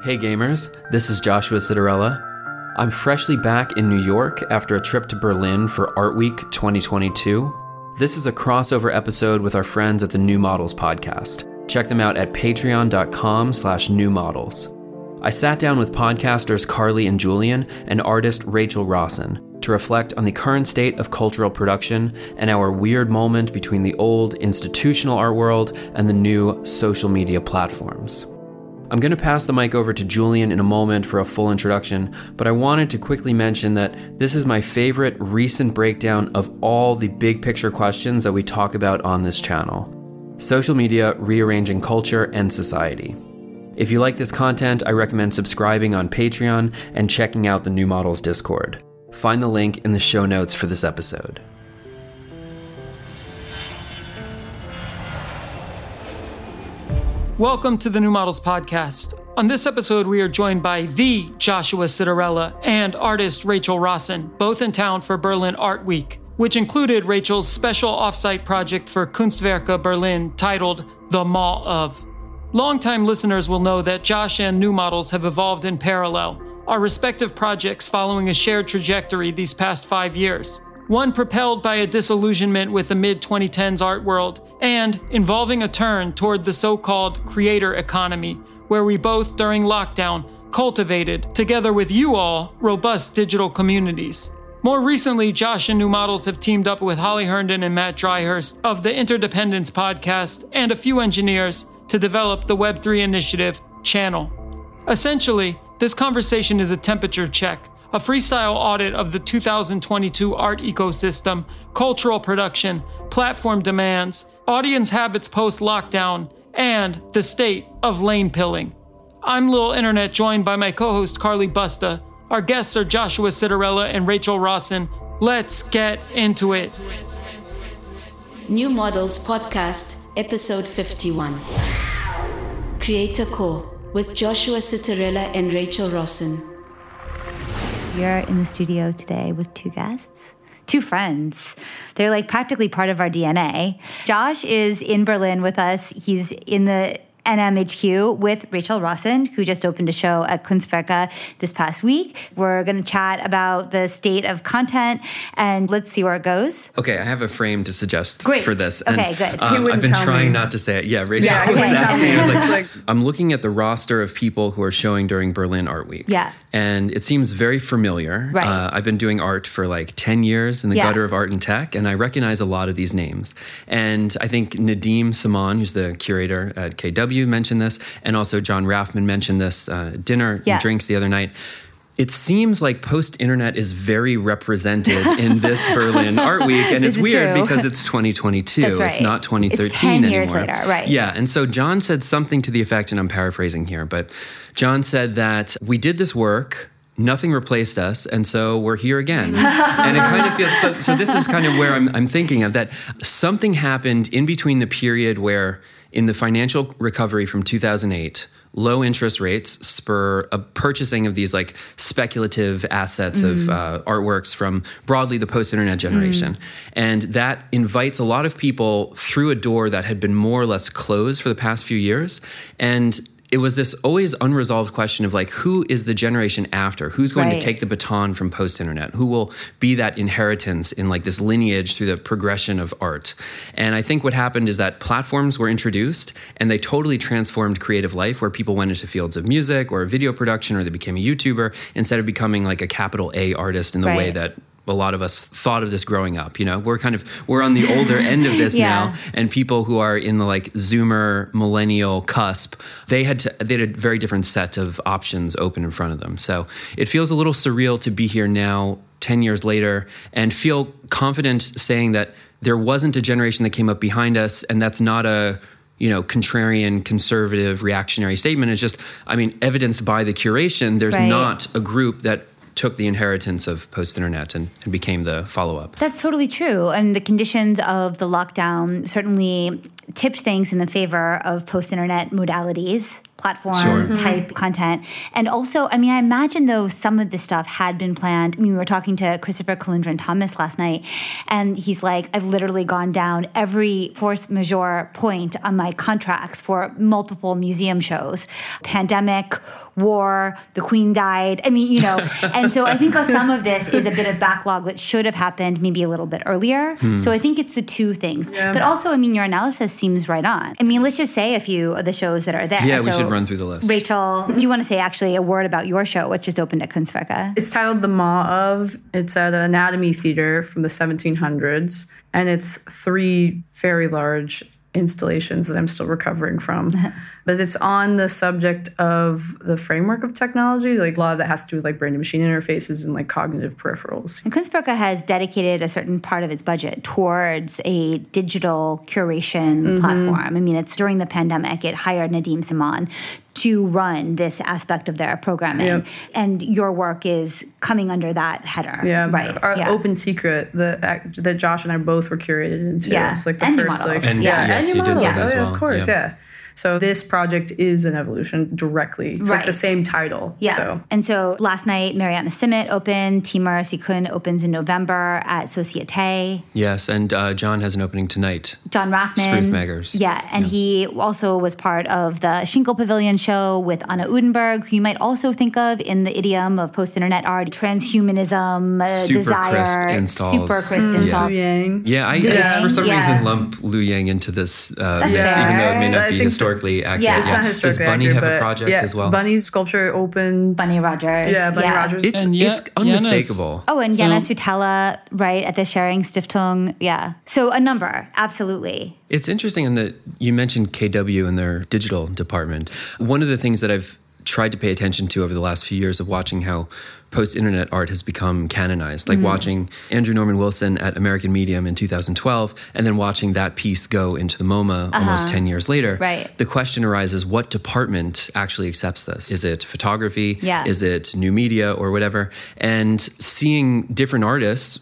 Hey gamers, this is Joshua Citarella. I'm freshly back in New York after a trip to Berlin for Art Week 2022. This is a crossover episode with our friends at the New Models podcast. Check them out at patreon.com slash new models. I sat down with podcasters Carly and Julian and artist Rachel Rossin to reflect on the current state of cultural production and our weird moment between the old institutional art world and the new social media platforms. I'm going to pass the mic over to Julian in a moment for a full introduction, but I wanted to quickly mention that this is my favorite recent breakdown of all the big picture questions that we talk about on this channel social media rearranging culture and society. If you like this content, I recommend subscribing on Patreon and checking out the New Models Discord. Find the link in the show notes for this episode. Welcome to the New Models Podcast. On this episode, we are joined by the Joshua Citarella and artist Rachel Rossin, both in town for Berlin Art Week, which included Rachel's special offsite project for Kunstwerke Berlin titled The Maw of. Longtime listeners will know that Josh and New Models have evolved in parallel, our respective projects following a shared trajectory these past five years one propelled by a disillusionment with the mid 2010s art world, and involving a turn toward the so called creator economy, where we both, during lockdown, cultivated, together with you all, robust digital communities. More recently, Josh and New Models have teamed up with Holly Herndon and Matt Dryhurst of the Interdependence podcast and a few engineers to develop the Web3 initiative, Channel. Essentially, this conversation is a temperature check a freestyle audit of the 2022 art ecosystem, cultural production, platform demands, audience habits post lockdown, and the state of Lain pilling. I'm Lil Internet, joined by my co host Carly Busta. Our guests are Joshua Citarella and Rachel Rossin. Let's get into it. New Models Podcast, Episode 51. Creator Core with Joshua Citarella and Rachel Rossin. We are in the studio today with two guests two friends. They're like practically part of our DNA. Josh is in Berlin with us. He's in the NMHQ with Rachel Rossin, who just opened a show at Kunstwerke this past week. We're going to chat about the state of content and let's see where it goes. Okay, I have a frame to suggest Great. for this. Okay, good. Um, I've been trying me. not to say it. Yeah, Rachel yeah, was asking. I was like, I'm looking at the roster of people who are showing during Berlin Art Week. Yeah. And it seems very familiar. Right. Uh, I've been doing art for like 10 years in the Yeah. gutter of art and tech, and I recognize a lot of these names. And I think Nadim Samman, who's the curator at KW, mentioned this, and also Jon Rafman mentioned this uh, dinner Yeah. and drinks the other night. It seems like post internet is very represented in this Berlin Art Week, and it's weird true. because it's 2022. That's It's not 2013 It's 10 years anymore. later, right. Yeah, and so John said something to the effect, and I'm paraphrasing here, but John said that we did this work. Nothing replaced us, and so we're here again. and it kind of feels so. So this is kind of where I'm, I'm thinking of that. Something happened in between the period where, in the financial recovery from 2008, low interest rates spur a purchasing of these like speculative assets of uh, artworks from broadly the post-internet generation. And that invites a lot of people through a door that had been more or less closed for the past few years. And it was this always unresolved question of like who is the generation after? Who's going Right. to take the baton from post-internet? Who will be that inheritance in like this lineage through the progression of art? And i think what happened is that platforms were introduced and they totally transformed creative life where people went into fields of music or video production or they became a youtuber instead of becoming like a capital a artist in the way that a lot of us thought of this growing up you know we're kind of we're on the older end of this Yeah. now and people who are in the like zoomer millennial cusp they had to they had a very different set of options open in front of them so it feels a little surreal to be here now 10 years later and feel confident saying that there wasn't a generation that came up behind us and that's not a you know contrarian conservative reactionary statement it's just i mean evidenced by the curation there's Right. not a group that took the inheritance of post-internet and, and became the follow-up That's totally true. And the conditions of the lockdown certainly tipped things in the favor of post internet modalities. Platform Sure. type mm-hmm. content. And also, I mean, I imagine though some of this stuff had been planned. I mean, we were talking to Christopher Kulendran Thomas last night, and he's like, I've literally gone down every force majeure point on my contracts for multiple museum shows. Pandemic, war, the queen died. I mean, you know, and so I think some of this is a bit of backlog that should have happened maybe a little bit earlier. Hmm. So I think it's the two things. But also, I mean, your analysis seems right on. I mean, let's just say a few of the shows that are there. Yeah, we So, should run through the list. Rachel, do you want to say actually a word about your show, which just opened at Kunstwerke? It's titled The Maw of. It's at an anatomy theater from the 1700s, and it's three very large installations that I'm still recovering from. but it's on the subject of the framework of technology. Like a lot of that has to do with like brain to machine interfaces and like cognitive peripherals. And Kunstwerke has dedicated a certain part of its budget towards a digital curation mm-hmm. platform. I mean, it's during the pandemic, it hired Nadim Samman to run this aspect of their programming. Yep. And your work is coming under that header. Yeah, Right. Our yeah. open secret that that Josh and I both were curated into. Yeah, It's like the and first models. like And yeah, yes, and new you did models. those as Oh, yeah, well. Of course, Yeah. Yeah. So this project is an evolution directly. It's like the same title. Yeah. So And so last night, Marianna Simnett opened, Timur Si-Qin opens in November at Societe. Yes, and uh, John has an opening tonight. Jon Rafman. Spruthmakers. Yeah, and he also was part of the Schinkel Pavilion show with Anna Uddenberg, who you might also think of in the idiom of post internet art, transhumanism, uh, Super desire, crisp installs. super crisp Mm. installs. Yang. Yeah, I, I Yeah. for some Yeah. reason lump Lu Yang into this uh, mix, fair. even though it may not I be think historically accurate. Yeah. It's Yeah. not historically Does Bunny accurate, have a but project yeah, as well? Bunny's sculpture opened. Bunny Rogers. Yeah, Bunny Rogers. It's, And Ye- it's Jana's- unmistakable. Oh, and Jana Sutella, right, at the Schering Stiftung. Yeah. So a number, absolutely. It's interesting in that you mentioned KW and their digital department. One of the things that I've tried to pay attention to over the last few years of watching how post internet art has become canonized, Mm-hmm. like watching Andrew Norman Wilson at American Medium in 2012, and then watching that piece go into the MoMA almost 10 years later. Uh-huh. Right. The question arises what department actually accepts this? Is it photography? Yeah. Is it new media or whatever? And seeing different artists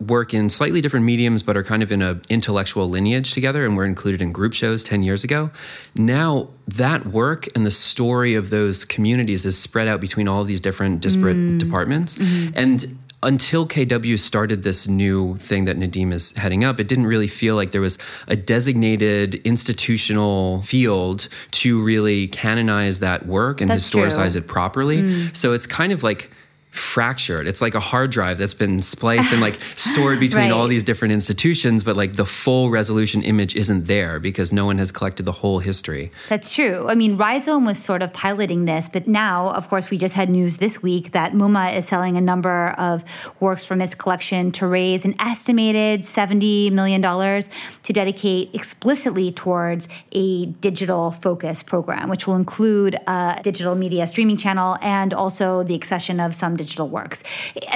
work in slightly different mediums but are kind of in a intellectual lineage together and were included in group shows 10 years ago. Now that work and the story of those communities is spread out between all of these different disparate mm-hmm. departments. Mm-hmm. And until KW started this new thing that Nadim is heading up, it didn't really feel like there was a designated institutional field to really canonize that work and That's historicize true. it properly. Mm. So it's kind of like fractured. It's like a hard drive that's been spliced and like stored between Right. all these different institutions, but like the full resolution image isn't there because no one has collected the whole history. That's true. I mean, Rhizome was sort of piloting this, but now, of course, we just had news this week that MoMA is selling a number of works from its collection to raise an estimated $70 million to dedicate explicitly towards a digital focus program, which will include a digital media streaming channel and also the accession of some digital works.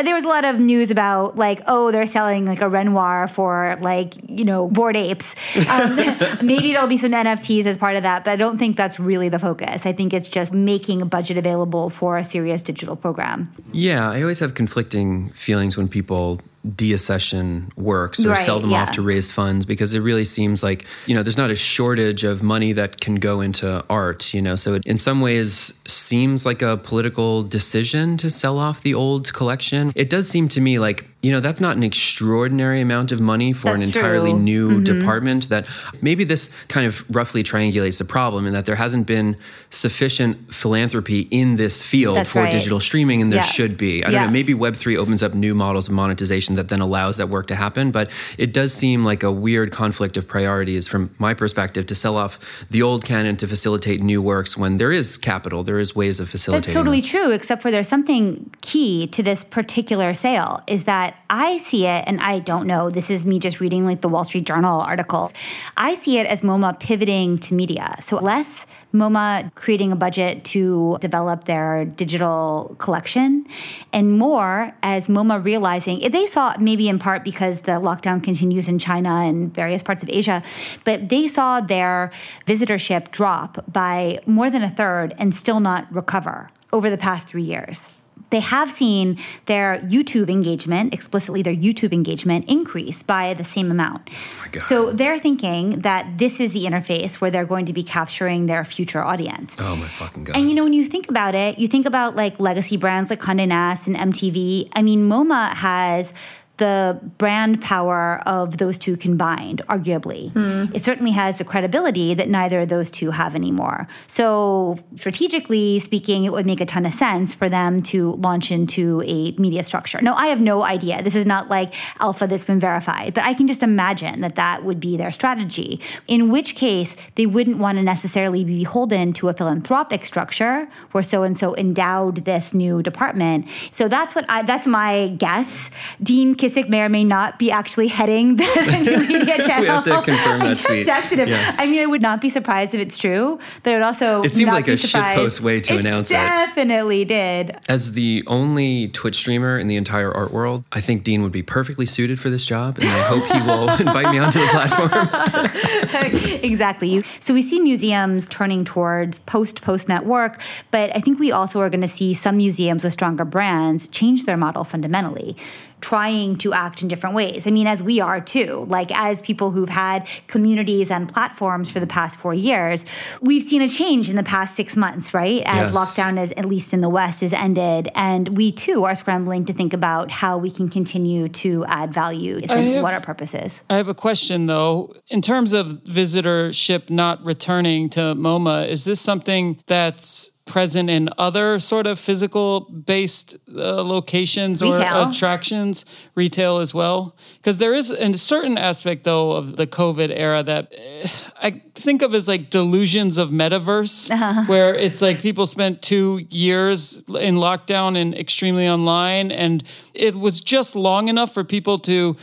There was a lot of news about, like, oh, they're selling like a Renoir for like, you know, board apes. Um, maybe there'll be some NFTs as part of that, but I don't think that's really the focus. I think it's just making a budget available for a serious digital program. Yeah, I always have conflicting feelings when people deaccession works or Right, sell them yeah. off to raise funds because it really seems like, you know, there's not a shortage of money that can go into art, you know. So it in some ways seems like a political decision to sell off the old collection. It does seem to me like, you know, that's not an extraordinary amount of money for an entirely true. new mm-hmm. department that maybe this kind of roughly triangulates the problem in that there hasn't been sufficient philanthropy in this field That's for right. digital streaming and there Yeah. should be. I don't know, maybe Web3 opens up new models of monetization that then allows that work to happen, but it does seem like a weird conflict of priorities from my perspective to sell off the old canon to facilitate new works when there is capital, there is ways of facilitating. That's totally this. true, except for there's something key to this particular sale is that I see it, and I don't know, this is me just reading like the Wall Street Journal articles. I see it as MoMA pivoting to media. So less MoMA creating a budget to develop their digital collection, and more as MoMA realizing they saw maybe in part because the lockdown continues in China and various parts of Asia, but they saw their visitorship drop by more than a third and still not recover over the past three years. They have seen their YouTube engagement, explicitly their YouTube engagement, increase by the same amount. Oh god. so they're thinking that this is the interface where they're going to be capturing their future audience. Oh my fucking god. And you know, when you think about it, you think about like legacy brands like Condé Nast and MTV. I mean, MoMA has the brand power of those two combined, arguably. Hmm. It certainly has the credibility that neither of those two have anymore. So, strategically speaking, it would make a ton of sense for them to launch into a media structure. No, I have no idea. This is not like alpha that's been verified, but I can just imagine that that would be their strategy. In which case, they wouldn't want to necessarily be beholden to a philanthropic structure where so and so endowed this new department. So that's what I that's my guess. Dean Kissick may or may not be actually heading the, the new media channel. to confirm I that just tweet. texted him. Yeah. I mean, I would not be surprised if it's true, but it would also It seemed like a shitpost way to announce it. Definitely did. As the only Twitch streamer in the entire art world, I think Dean would be perfectly suited for this job, and I hope he will invite me onto the platform. exactly. So we see museums turning towards post post network, but I think we also are going to see some museums with stronger brands change their model fundamentally, trying to act in different ways. I mean, as we are too, like as people who've had communities and platforms for the past four years, we've seen a change in the past six months, right? As Yes. lockdown is at least in the West is ended, and we too are scrambling to think about how we can continue to add value and have- what our purpose is. I have a question though. In terms of visitorship not returning to MoMA, is this something that's present in other sort of physical based uh, locations or attractions, retail as well? Because there is a certain aspect though of the COVID era that eh, I think of as like delusions of metaverse, where it's like people spent two years in lockdown and extremely online, and it was just long enough for people to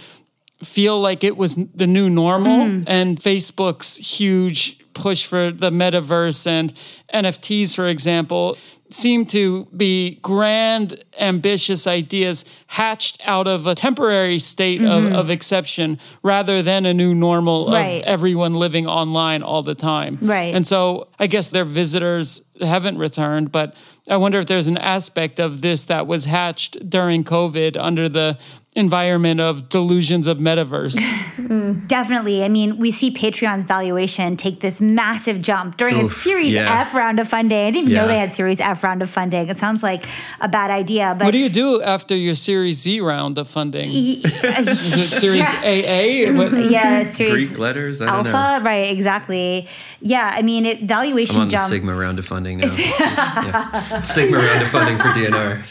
feel like it was the new normal. And Facebook's huge push for the metaverse and NFTs, for example, seem to be grand, ambitious ideas hatched out of a temporary state of, mm-hmm. of exception rather than a new normal Right. of everyone living online all the time. Right. And so I guess their visitors haven't returned, but I wonder if there's an aspect of this that was hatched during COVID under the environment of delusions of metaverse. Definitely. I mean, we see Patreon's valuation take this massive jump during its Oof, Series yeah. F round of funding. I didn't even know they had Series F round of funding. It sounds like a bad idea, but what do you do after your Series Z round of funding? Is it Series AA? What- yeah, Series Greek letters? I don't Alpha, know. right? Exactly. Yeah, I mean, it valuation I'm on the jump. Sigma round of funding now. Yeah. Sigma round of funding for DNR.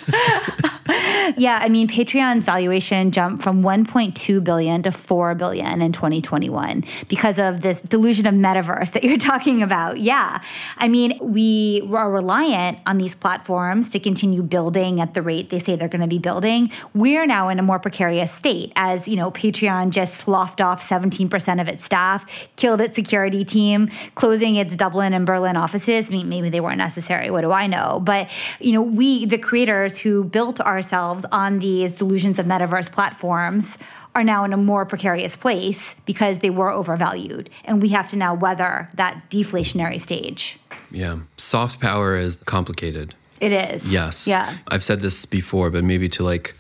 Yeah, I mean, Patreon's valuation jumped from 1.2 billion to 4 billion in 2021 because of this delusion of metaverse that you're talking about. Yeah. I mean, we are reliant on these platforms to continue building at the rate they say they're going to be building. We're now in a more precarious state as, you know, Patreon just sloughed off 17% of its staff, killed its security team, closing its Dublin and Berlin offices. I mean, maybe they weren't necessary. What do I know? But, you know, we, the creators who built ourselves on these delusions of metaverse platforms, are now in a more precarious place because they were overvalued. And we have to now weather that deflationary stage. Yeah. Soft power is complicated. It is. Yes. Yeah. I've said this before, but maybe to like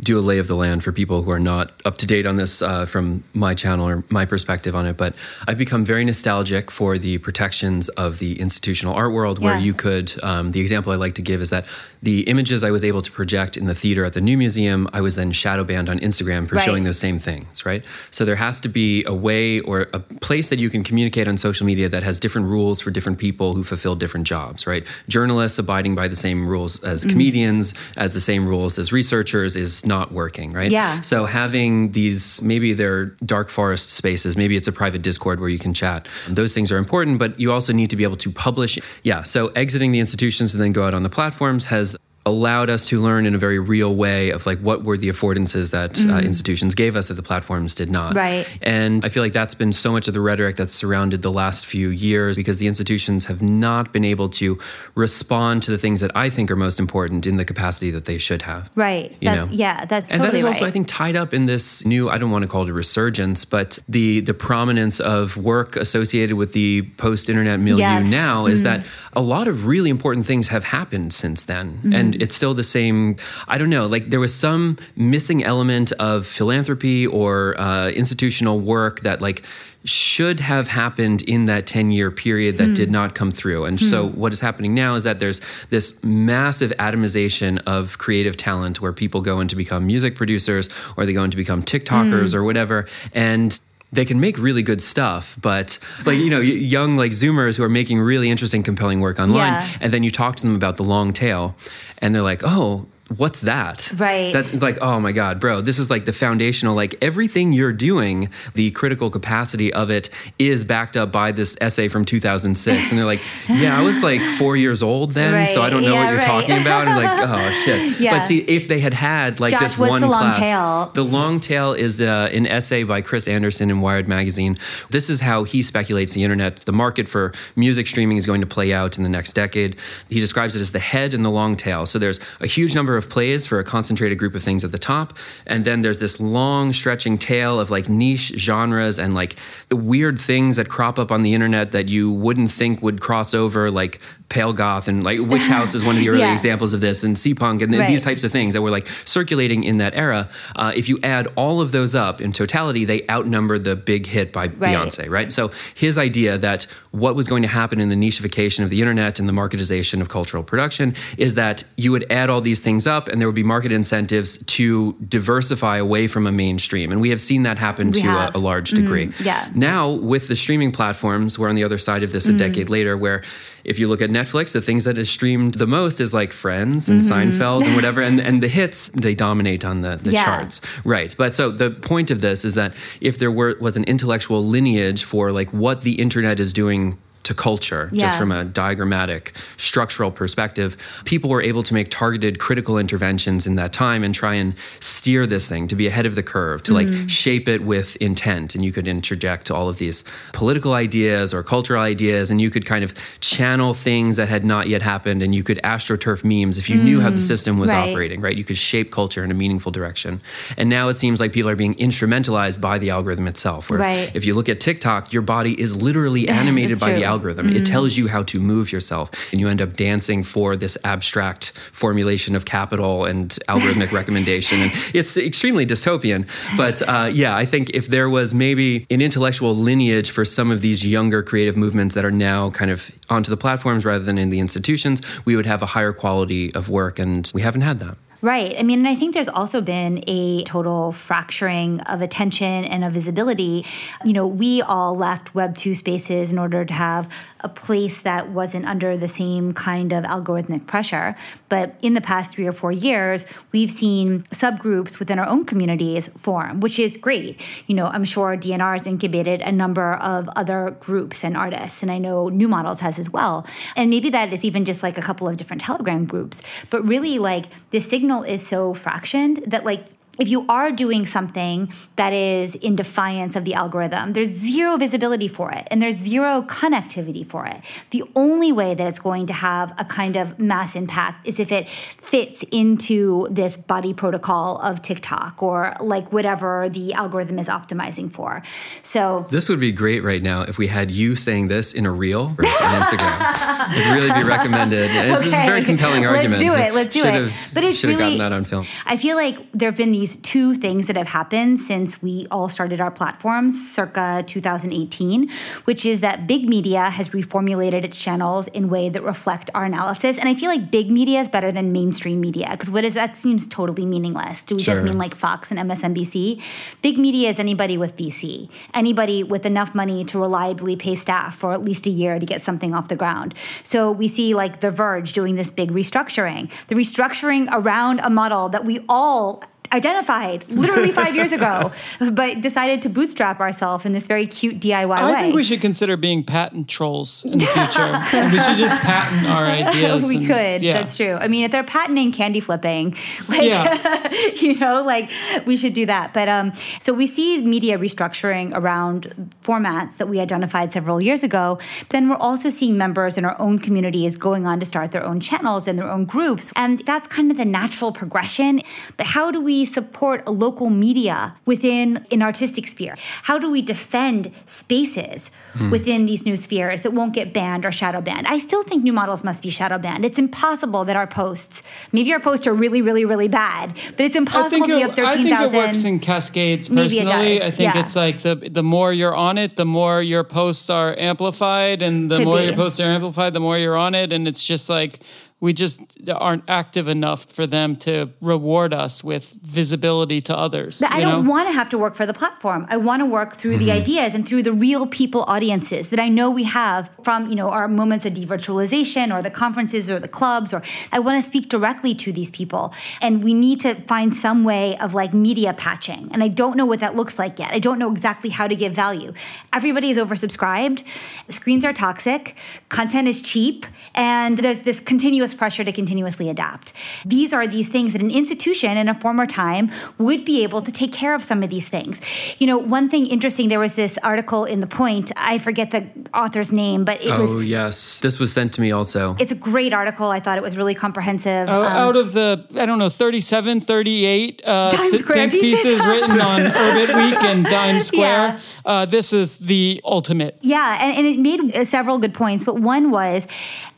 do a lay of the land for people who are not up to date on this uh, from my channel or my perspective on it. But I've become very nostalgic for the protections of the institutional art world, where Yeah. you could. Um, the example I like to give is that the images I was able to project in the theater at the new museum, I was then shadow banned on Instagram for Right. showing those same things, right? So there has to be a way or a place that you can communicate on social media that has different rules for different people who fulfill different jobs, right? Journalists abiding by the same rules as Mm-hmm. comedians, as the same rules as researchers is not working, right? Yeah. So having these, maybe they're dark forest spaces, maybe it's a private Discord where you can chat. Those things are important, but you also need to be able to publish. Yeah. So exiting the institutions and then go out on the platforms has allowed us to learn in a very real way of like what were the affordances that uh, institutions gave us that the platforms did not. Mm-hmm. Right. And I feel like that's been so much of the rhetoric that's surrounded the last few years because the institutions have not been able to respond to the things that I think are most important in the capacity that they should have. Right. You That's know? yeah, that's and totally that is also, right. I think, tied up in this new. I don't want to call it a resurgence, but the the prominence of work associated with the post-internet milieu Yes. Mm-hmm. now is that a lot of really important things have happened since then, and and it's still the same. I don't know. Like there was some missing element of philanthropy or uh, institutional work that like should have happened in that 10 year period that hmm. did not come through. And hmm. so, what is happening now is that there's this massive atomization of creative talent where people go in to become music producers or they go in to become TikTokers hmm. or whatever. And they can make really good stuff, but like, you know, young like Zoomers who are making really interesting, compelling work online. Yeah. And then you talk to them about the long tail and they're like, oh, what's that? Right. That's like, oh my God, bro, this is like the foundational, like everything you're doing, the critical capacity of it is backed up by this essay from 2006. And they're like, yeah, I was like four years old then, so I don't know Yeah, what you're right. talking about. And like, oh shit. Yeah. But see, if they had had like Josh, this what's one the long class, tail? the long tail is uh, an essay by Chris Anderson in Wired Magazine. This is how he speculates the internet, the market for music streaming is going to play out in the next decade. He describes it as the head and the long tail. So there's a huge number of plays for a concentrated group of things at the top, and then there's this long stretching tail of like niche genres and like the weird things that crop up on the internet that you wouldn't think would cross over, like pale goth and like Witch House is one of the early Yeah. examples of this, and seapunk and th- Right. these types of things that were like circulating in that era. Uh, if you add all of those up in totality, they outnumber the big hit by Right. Beyonce, right? So his idea that what was going to happen in the nicheification of the internet and the marketization of cultural production is that you would add all these things up and there would be market incentives to diversify away from a mainstream. And we have seen that happen We to a, a large degree. Mm, yeah. Now, with the streaming platforms, we're on the other side of this a mm. decade later, where if you look at Netflix, the things that is streamed the most is like Friends and mm-hmm. Seinfeld and whatever, and, and the hits they dominate on the, the Yeah. charts, right? But so the point of this is that if there were was an intellectual lineage for like what the internet is doing to culture, just from a diagrammatic, structural perspective, people were able to make targeted critical interventions in that time and try and steer this thing to be ahead of the curve, to like mm. shape it with intent. And you could interject all of these political ideas or cultural ideas, and you could kind of channel things that had not yet happened, and you could astroturf memes if you knew how the mm. system was right. operating, right? You could shape culture in a meaningful direction. And now it seems like people are being instrumentalized by the algorithm itself. Where Right. if you look at TikTok, your body is literally animated by the true. Algorithm. It tells you how to move yourself, and you end up dancing for this abstract formulation of capital and algorithmic recommendation. And it's extremely dystopian. But uh, yeah, I think if there was maybe an intellectual lineage for some of these younger creative movements that are now kind of onto the platforms rather than in the institutions, we would have a higher quality of work, and we haven't had that. Right. I mean, and I think there's also been a total fracturing of attention and of visibility. You know, we all left Web 2 spaces in order to have a place that wasn't under the same kind of algorithmic pressure. But in the past three or four years, we've seen subgroups within our own communities form, which is great. You know, I'm sure DNR has incubated a number of other groups and artists, and I know New Models has as well. And maybe that is even just like a couple of different Telegram groups. But really, like, the signal is so fractioned that, like, if you are doing something that is in defiance of the algorithm, there's zero visibility for it and there's zero connectivity for it. The only way that it's going to have a kind of mass impact is if it fits into this body protocol of TikTok or like whatever the algorithm is optimizing for. So, This would be great right now if we had you saying this in a reel or on Instagram. It'd really be recommended. It's, it's a very Okay. compelling Let's argument. do it. Let's do Should it. But it's really- gotten that on film. I feel like there have been these two things that have happened since we all started our platforms circa 2018, which is that big media has reformulated its channels in way that reflect our analysis. And I feel like big media is better than mainstream media because what is that seems totally meaningless. Do we just mean like Fox and MSNBC? Big media is anybody with VC, anybody with enough money to reliably pay staff for at least a year to get something off the ground. So we see like The Verge doing this big restructuring, the restructuring around a model that we all identified literally five years ago, but decided to bootstrap ourselves in this very cute DIY way. I think we should consider being patent trolls in the future. we should just patent our ideas. we and- could. Yeah. That's true. I mean, if they're patenting candy flipping, like Yeah. you know, like we should do that. But um, so we see media restructuring around formats that we identified several years ago. But then we're also seeing members in our own communities going on to start their own channels and their own groups, and that's kind of the natural progression. But how do we we support local media within an artistic sphere? How do we defend spaces Hmm. within these new spheres that won't get banned or shadow banned? I still think new models must be shadow banned. It's impossible that our posts, maybe our posts are really, really, really bad, but it's impossible you it, have I think it works 13,000. in cascades personally. I think yeah. it's like the the more you're on it, the more your posts are amplified, and the Could more be. your posts are amplified, the more you're on it, and it's just like we just aren't active enough for them to reward us with visibility to others. I don't know? want to have to work for the platform. I want to work through the mm-hmm. ideas and through the real people audiences that I know we have from, you know, our moments of devirtualization or the conferences or the clubs or I want to speak directly to these people. And we need to find some way of like media patching. And I don't know what that looks like yet. I don't know exactly how to give value. Everybody is oversubscribed. Screens are toxic. Content is cheap. And there's this continuous pressure to continuously adapt. These are these things that an institution in a former time would be able to take care of some of these things. You know, one thing interesting, there was this article in The Point, I forget the author's name, but it Oh, was. yes. This was sent to me also. It's a great article. I thought it was really comprehensive. Out, Um, out of the, I don't know, 37, 38 uh, Times th- Square think pieces. pieces written on Urbit Week and Dime Square. Yeah. Uh, this is the ultimate. Yeah, and, and it made uh, several good points, but one was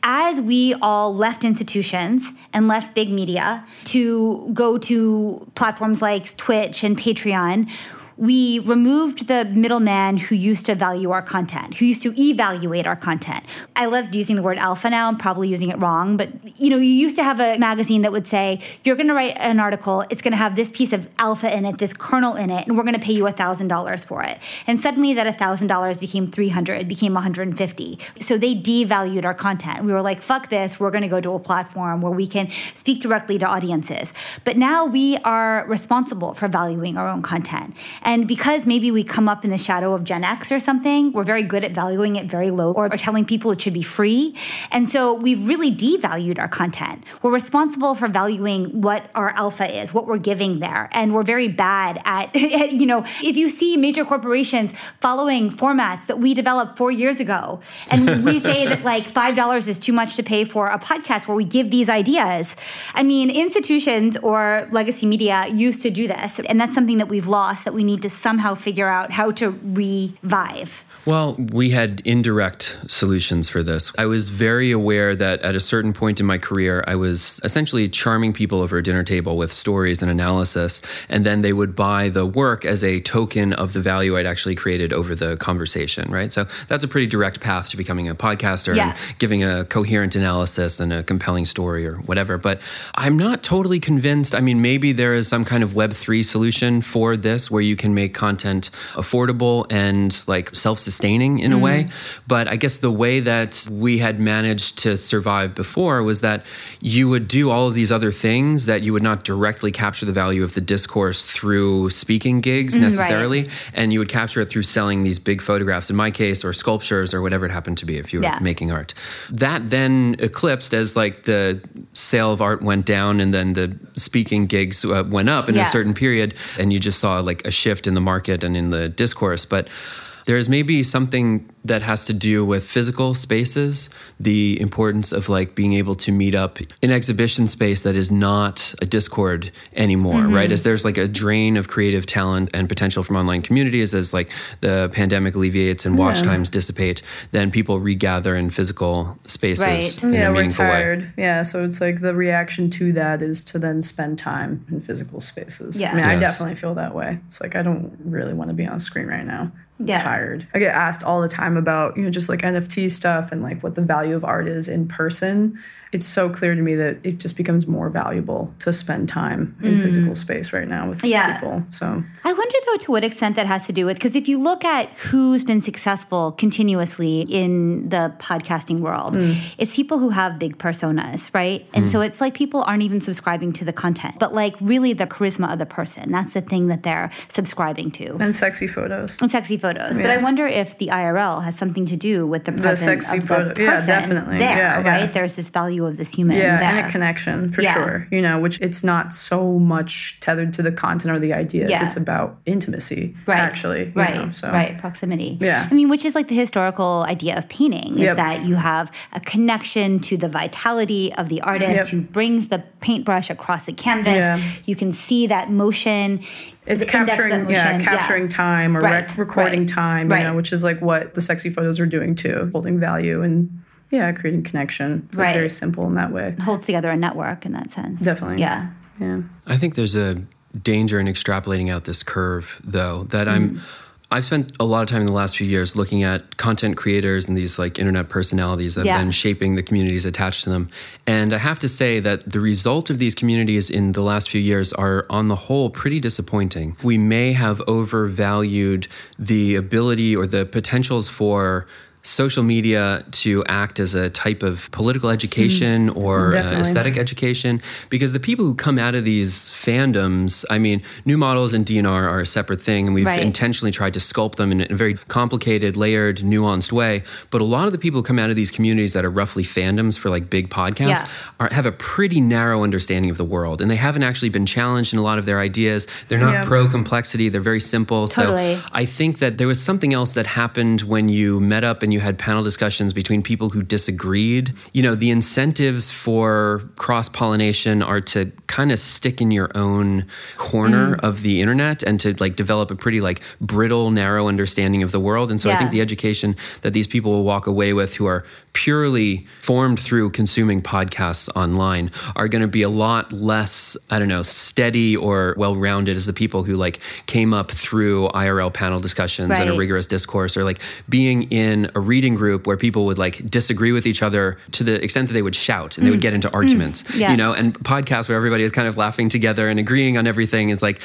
as we all left institutions and left big media to go to platforms like Twitch and Patreon, we removed the middleman who used to value our content, who used to evaluate our content. I loved using the word alpha now. I'm probably using it wrong, but you know, you used to have a magazine that would say, "You're going to write an article. It's going to have this piece of alpha in it, this kernel in it, and we're going to pay you thousand dollars for it." And suddenly, that thousand dollars became three hundred, became 150. So they devalued our content. We were like, "Fuck this. We're going to go to a platform where we can speak directly to audiences." But now we are responsible for valuing our own content. And because maybe we come up in the shadow of Gen X or something, we're very good at valuing it very low or telling people it should be free. And so we've really devalued our content. We're responsible for valuing what our alpha is, what we're giving there. And we're very bad at, you know, if you see major corporations following formats that we developed four years ago, and we say that like $5 is too much to pay for a podcast where we give these ideas. I mean, institutions or legacy media used to do this. And that's something that we've lost that we need to somehow figure out how to revive. Well, we had indirect solutions for this. I was very aware that at a certain point in my career, I was essentially charming people over a dinner table with stories and analysis, and then they would buy the work as a token of the value I'd actually created over the conversation, right? So that's a pretty direct path to becoming a podcaster Yeah. and giving a coherent analysis and a compelling story or whatever. But I'm not totally convinced. I mean, maybe there is some kind of Web3 solution for this where you can make content affordable and like self sustaining in a way. But I guess the way that we had managed to survive before was that you would do all of these other things that you would not directly capture the value of the discourse through speaking gigs necessarily. And you would capture it through selling these big photographs, in my case, or sculptures or whatever it happened to be if you were Yeah. making art. That then eclipsed as like the sale of art went down and then the speaking gigs uh, went up in Yeah. a certain period. And you just saw like a shift in the market and in the discourse. But there's maybe something that has to do with physical spaces, the importance of like being able to meet up in exhibition space that is not a Discord anymore, mm-hmm. right? As there's like a drain of creative talent and potential from online communities as like the pandemic alleviates and watch times dissipate, then people regather in physical spaces Right. in yeah, a we're meaningful way. tired. Yeah, so it's like the reaction to that is to then spend time in physical spaces. Yeah. I mean, I definitely feel that way. It's like I don't really want to be on screen right now. I'm Yeah. tired. I get asked all the time about, you know, just like NFT stuff and like what the value of art is in person. It's so clear to me that it just becomes more valuable to spend time in physical space right now with Mm. Yeah. people. So I wonder though to what extent that has to do with because if you look at who's been successful continuously in the podcasting world, it's people who have big personas, right? And so it's like people aren't even subscribing to the content, but like really the charisma of the person. That's the thing that they're subscribing to. and sexy photos. And sexy photos. But I wonder if the IRL has something to do with the presence sexy of the photo. person Yeah, definitely. there, Yeah, right? There's this value of this human yeah, there. and a connection for Yeah. sure. You know, which it's not so much tethered to the content or the ideas. Yeah. It's about intimacy, right actually. you right know, so. right proximity Yeah. i mean which is like the historical idea of painting is Yep. that you have a connection to the vitality of the artist Yep. who brings the paintbrush across the canvas Yeah. you can see that motion It's the index of capturing, yeah, capturing time or Right, rec- recording right, time, you right. know, which is like what the sexy photos are doing too, holding value and yeah, creating connection. It's like Right. very simple in that way. holds together a network in that sense Definitely. yeah Yeah. I think there's a danger in extrapolating out this curve, though, that I'm. Mm-hmm. I've spent a lot of time in the last few years looking at content creators and these like internet personalities that Yeah. have been shaping the communities attached to them. And I have to say that the result of these communities in the last few years are, on the whole, pretty disappointing. We may have overvalued the ability or the potentials for social media to act as a type of political education or uh, aesthetic education because the people who come out of these fandoms i mean new models and dnr are a separate thing and we've Right. intentionally tried to sculpt them in a very complicated layered nuanced way but a lot of the people who come out of these communities that are roughly fandoms for like big podcasts Yeah. are, have a pretty narrow understanding of the world and they haven't actually been challenged in a lot of their ideas they're not Yeah. pro complexity they're very simple Totally. so i think that there was something else that happened when you met up and you had panel discussions between people who disagreed. You know, the incentives for cross pollination are to kind of stick in your own corner mm. of the internet and to like develop a pretty like brittle, narrow understanding of the world. And so I think the education that these people will walk away with who are purely formed through consuming podcasts online are going to be a lot less, I don't know, steady or well rounded as the people who like came up through IRL panel discussions and a rigorous discourse or like being in a reading group where people would like disagree with each other to the extent that they would shout and they would get into arguments, Mm. Yeah. you know, and podcasts where everybody is kind of laughing together and agreeing on everything is like,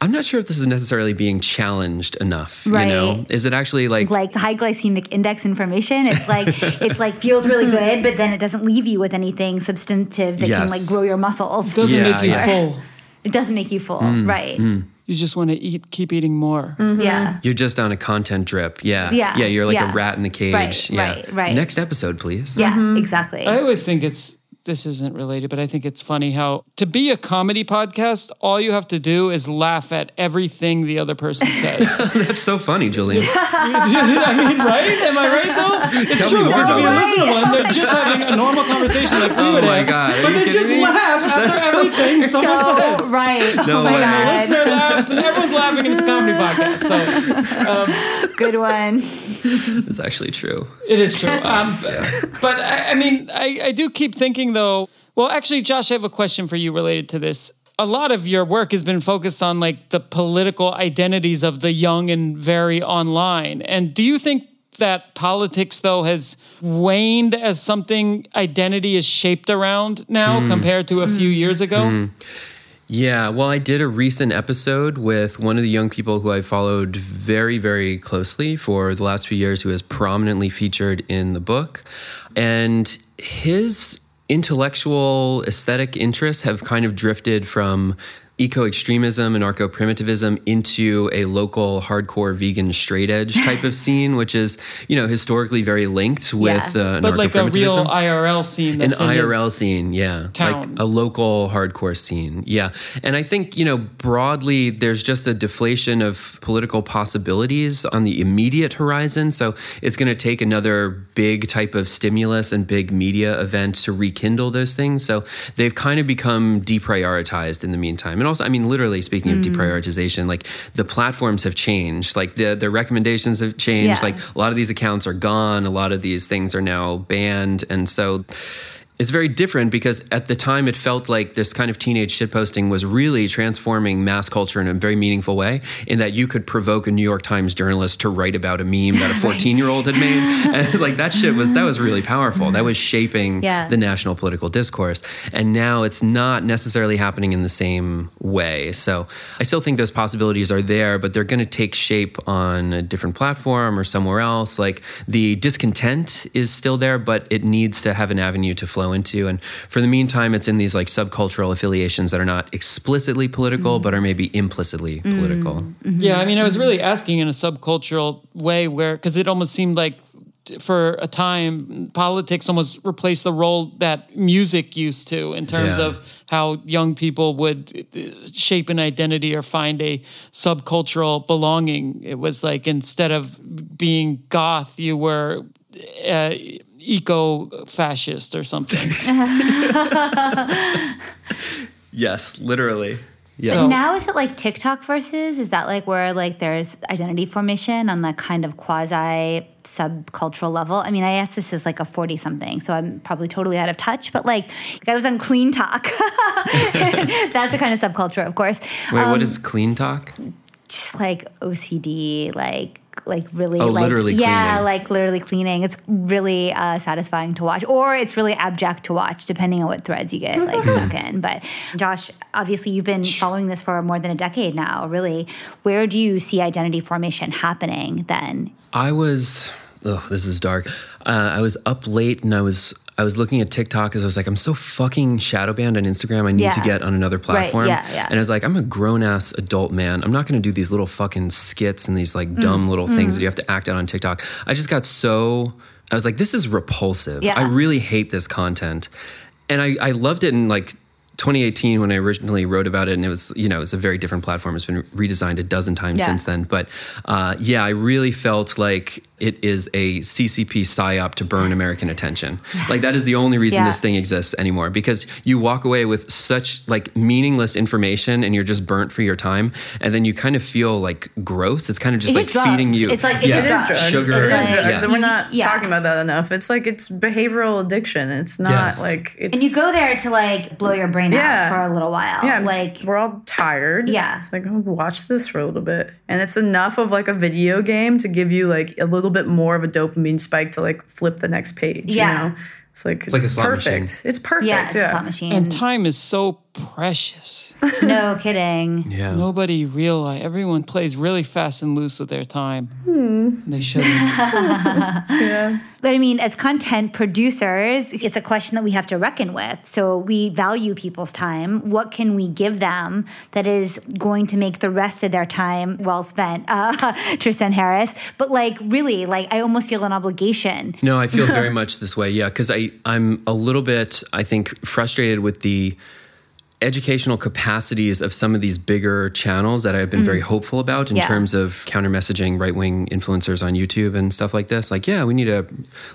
I'm not sure if this is necessarily being challenged enough. You know, Right. is it actually like, like high glycemic index information. It's like it's like feels really hmm. good, but then it doesn't leave you with anything substantive that can like grow your muscles. It doesn't Yeah, make you yeah. full. It doesn't make you full, Mm, right? Hmm. You just want to eat, keep eating more. Mm-hmm. Yeah. You're just on a content drip. Yeah. Yeah, Yeah. You're like yeah. a rat in the cage. Right, yeah. right, right. Next episode, please. Yeah, mm-hmm. exactly. I always think it's this isn't related, but I think it's funny how to be a comedy podcast, all you have to do is laugh at everything the other person says. That's so funny, Julian. I mean, right? Am I right though? It's Tell true me because if you listen to one, they're just having a normal conversation like we Oh would my have, God, are but you they just kidding me? laugh after everything someone so says. right. No oh my way. god. Listener laughs and everyone's laughing. It's a comedy podcast, so Good one. It's actually true. it is true. Um, But I, I mean, I, I do keep thinking though. Well, actually, Josh, I have a question for you related to this. A lot of your work has been focused on like the political identities of the young and very online. And do you think that politics though has waned as something identity is shaped around now hmm. compared to a few hmm. years ago? Hmm. Yeah, well, I did a recent episode with one of the young people who I followed very, very closely for the last few years, who is prominently featured in the book. And his intellectual aesthetic interests have kind of drifted from eco extremism and anarcho primitivism into a local hardcore vegan straight edge type of scene, which is, you know, historically very linked with Yeah. uh, But like a real IRL scene. an That's in his- IRL scene, yeah, town. like a local hardcore scene, yeah. And I think you know broadly, there's just a deflation of political possibilities on the immediate horizon. So it's going to take another big type of stimulus and big media event to rekindle those things. So they've kind of become deprioritized in the meantime. And also, I mean, literally speaking of hmm. deprioritization, like the platforms have changed, like the the recommendations have changed, Yeah. like a lot of these accounts are gone. A lot of these things are now banned. And so it's very different because at the time it felt like this kind of teenage shitposting was really transforming mass culture in a very meaningful way in that you could provoke a New York Times journalist to write about a meme that a 14 year old had made. And like that shit was, that was really powerful. That was shaping Yeah. the national political discourse. And now it's not necessarily happening in the same way. So I still think those possibilities are there, but they're going to take shape on a different platform or somewhere else. Like the discontent is still there, but it needs to have an avenue to flow flow into. And for the meantime, it's in these like subcultural affiliations that are not explicitly political, but are maybe implicitly mm. political. Mm-hmm. Yeah, I mean, I was mm-hmm. really asking in a subcultural way where, because it almost seemed like for a time, politics almost replaced the role that music used to in terms Yeah. of how young people would uh, shape an identity or find a subcultural belonging. It was like instead of being goth, you were uh, eco fascist or something. Yes, literally. But Yes. now is it like TikTok versus? Is that like where like there's identity formation on the kind of quasi subcultural level? I mean, I guess this is like a 40 something, so I'm probably totally out of touch, but like I was on CleanTok. That's a kind of subculture, of course. Wait, Um, what is CleanTok? just like OCD, like like really Oh, like literally yeah, cleaning. like literally cleaning. It's really uh, satisfying to watch, or it's really abject to watch, depending on what threads you get like stuck in. But Josh, obviously you've been following this for more than a decade now. Really, where do you see identity formation happening then? I was. Oh, this is dark. Uh, I was up late and I was. I was looking at TikTok because I was like, I'm so fucking shadow banned on Instagram. I need to get on another platform. Right. yeah, yeah. And I was like, I'm a grown ass adult man. I'm not going to do these little fucking skits and these like dumb Mm. little things that you have to act out on TikTok. I just got so. I was like, this is repulsive. Yeah. I really hate this content. And I, I loved it in like 2018 when I originally wrote about it, and it was you know it's a very different platform. It's been redesigned a dozen times Yeah. since then. But uh, yeah, I really felt like it is a CCP psyop to burn American attention. Like that is the only reason Yeah. this thing exists anymore because you walk away with such like meaningless information and you're just burnt for your time, and then you kind of feel like gross. It's kind of just It's like just feeding drugs. you. It's like- it's yeah, just It is drugs. drugs. Sugar. It is It's like- drugs, and we're not Yeah. talking about that enough. It's like it's behavioral addiction. It's not Yes. like it's. And you go there to like blow your brain Yeah. out for a little while. Yeah, like we're all tired. Yeah. it's like oh, watch this for a little bit, and it's enough of like a video game to give you like a little bit more of a dopamine spike to like flip the next page. Yeah. you know? it's like it's, like a slot perfect. machine. It's perfect. yeah, it's a yeah. slot machine. and time is so precious. no kidding. Yeah. Nobody realize everyone plays really fast and loose with their time. They shouldn't. But I mean, as content producers, it's a question that we have to reckon with. So we value people's time. What can we give them that is going to make the rest of their time well spent? Uh, Tristan Harris. But like, really, like, I almost feel an obligation. No, I feel very much this way. Yeah, because I I'm a little bit I think frustrated with the educational capacities of some of these bigger channels that I've been very hopeful about in Mm. Yeah. terms of counter messaging right wing influencers on YouTube and stuff like this. Like, yeah, we need a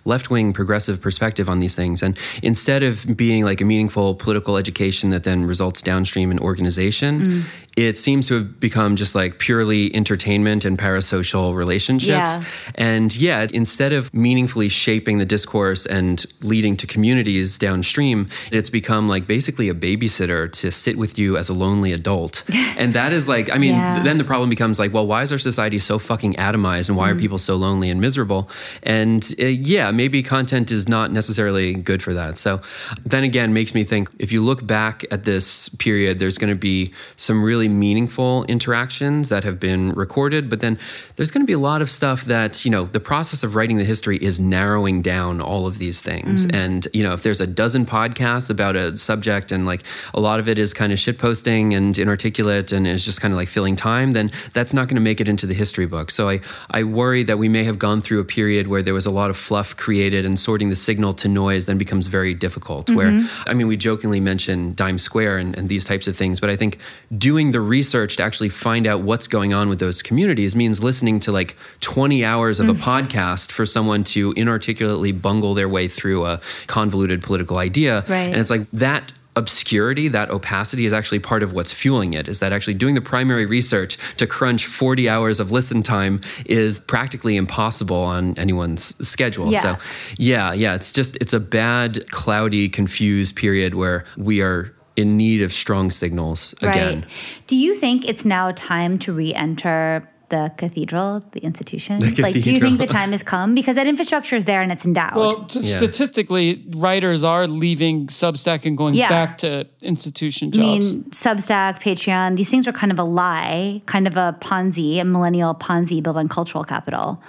left wing progressive perspective on these things. And instead of being like a meaningful political education that then results downstream in organization, Mm. It seems to have become just like purely entertainment and parasocial relationships. Yeah. And yeah, instead of meaningfully shaping the discourse and leading to communities downstream, it's become like basically a babysitter to sit with you as a lonely adult. and that is like, I mean, Yeah. then the problem becomes like, well, why is our society so fucking atomized and why Mm. are people so lonely and miserable? And uh, yeah, maybe content is not necessarily good for that. So then again, makes me think if you look back at this period, there's going to be some really meaningful interactions that have been recorded, but then there's going to be a lot of stuff that, you know, the process of writing the history is narrowing down all of these things. Mm. And, you know, if there's a dozen podcasts about a subject and like a lot of it is kind of shitposting and inarticulate and is just kind of like filling time, then that's not going to make it into the history book. So I, I worry that we may have gone through a period where there was a lot of fluff created and sorting the signal to noise then becomes very difficult. Where, mm-hmm. I mean, we jokingly mention Dime Square and, and these types of things, but I think doing the research to actually find out what's going on with those communities means listening to like 20 hours of a mm-hmm. podcast for someone to inarticulately bungle their way through a convoluted political idea. Right. And it's like that obscurity, that opacity is actually part of what's fueling it. Is that actually doing the primary research to crunch 40 hours of listen time is practically impossible on anyone's schedule. Yeah. So, yeah, yeah, it's just, it's a bad, cloudy, confused period where we are in need of strong signals again. Right. Do you think it's now time to re enter the cathedral, the institution? Like, do you think the time has come? Because that infrastructure is there and it's endowed. Well, t- Yeah. statistically, writers are leaving Substack and going Yeah. back to institution I mean, jobs. Substack, Patreon, these things are kind of a lie, kind of a Ponzi, a millennial Ponzi built on cultural capital.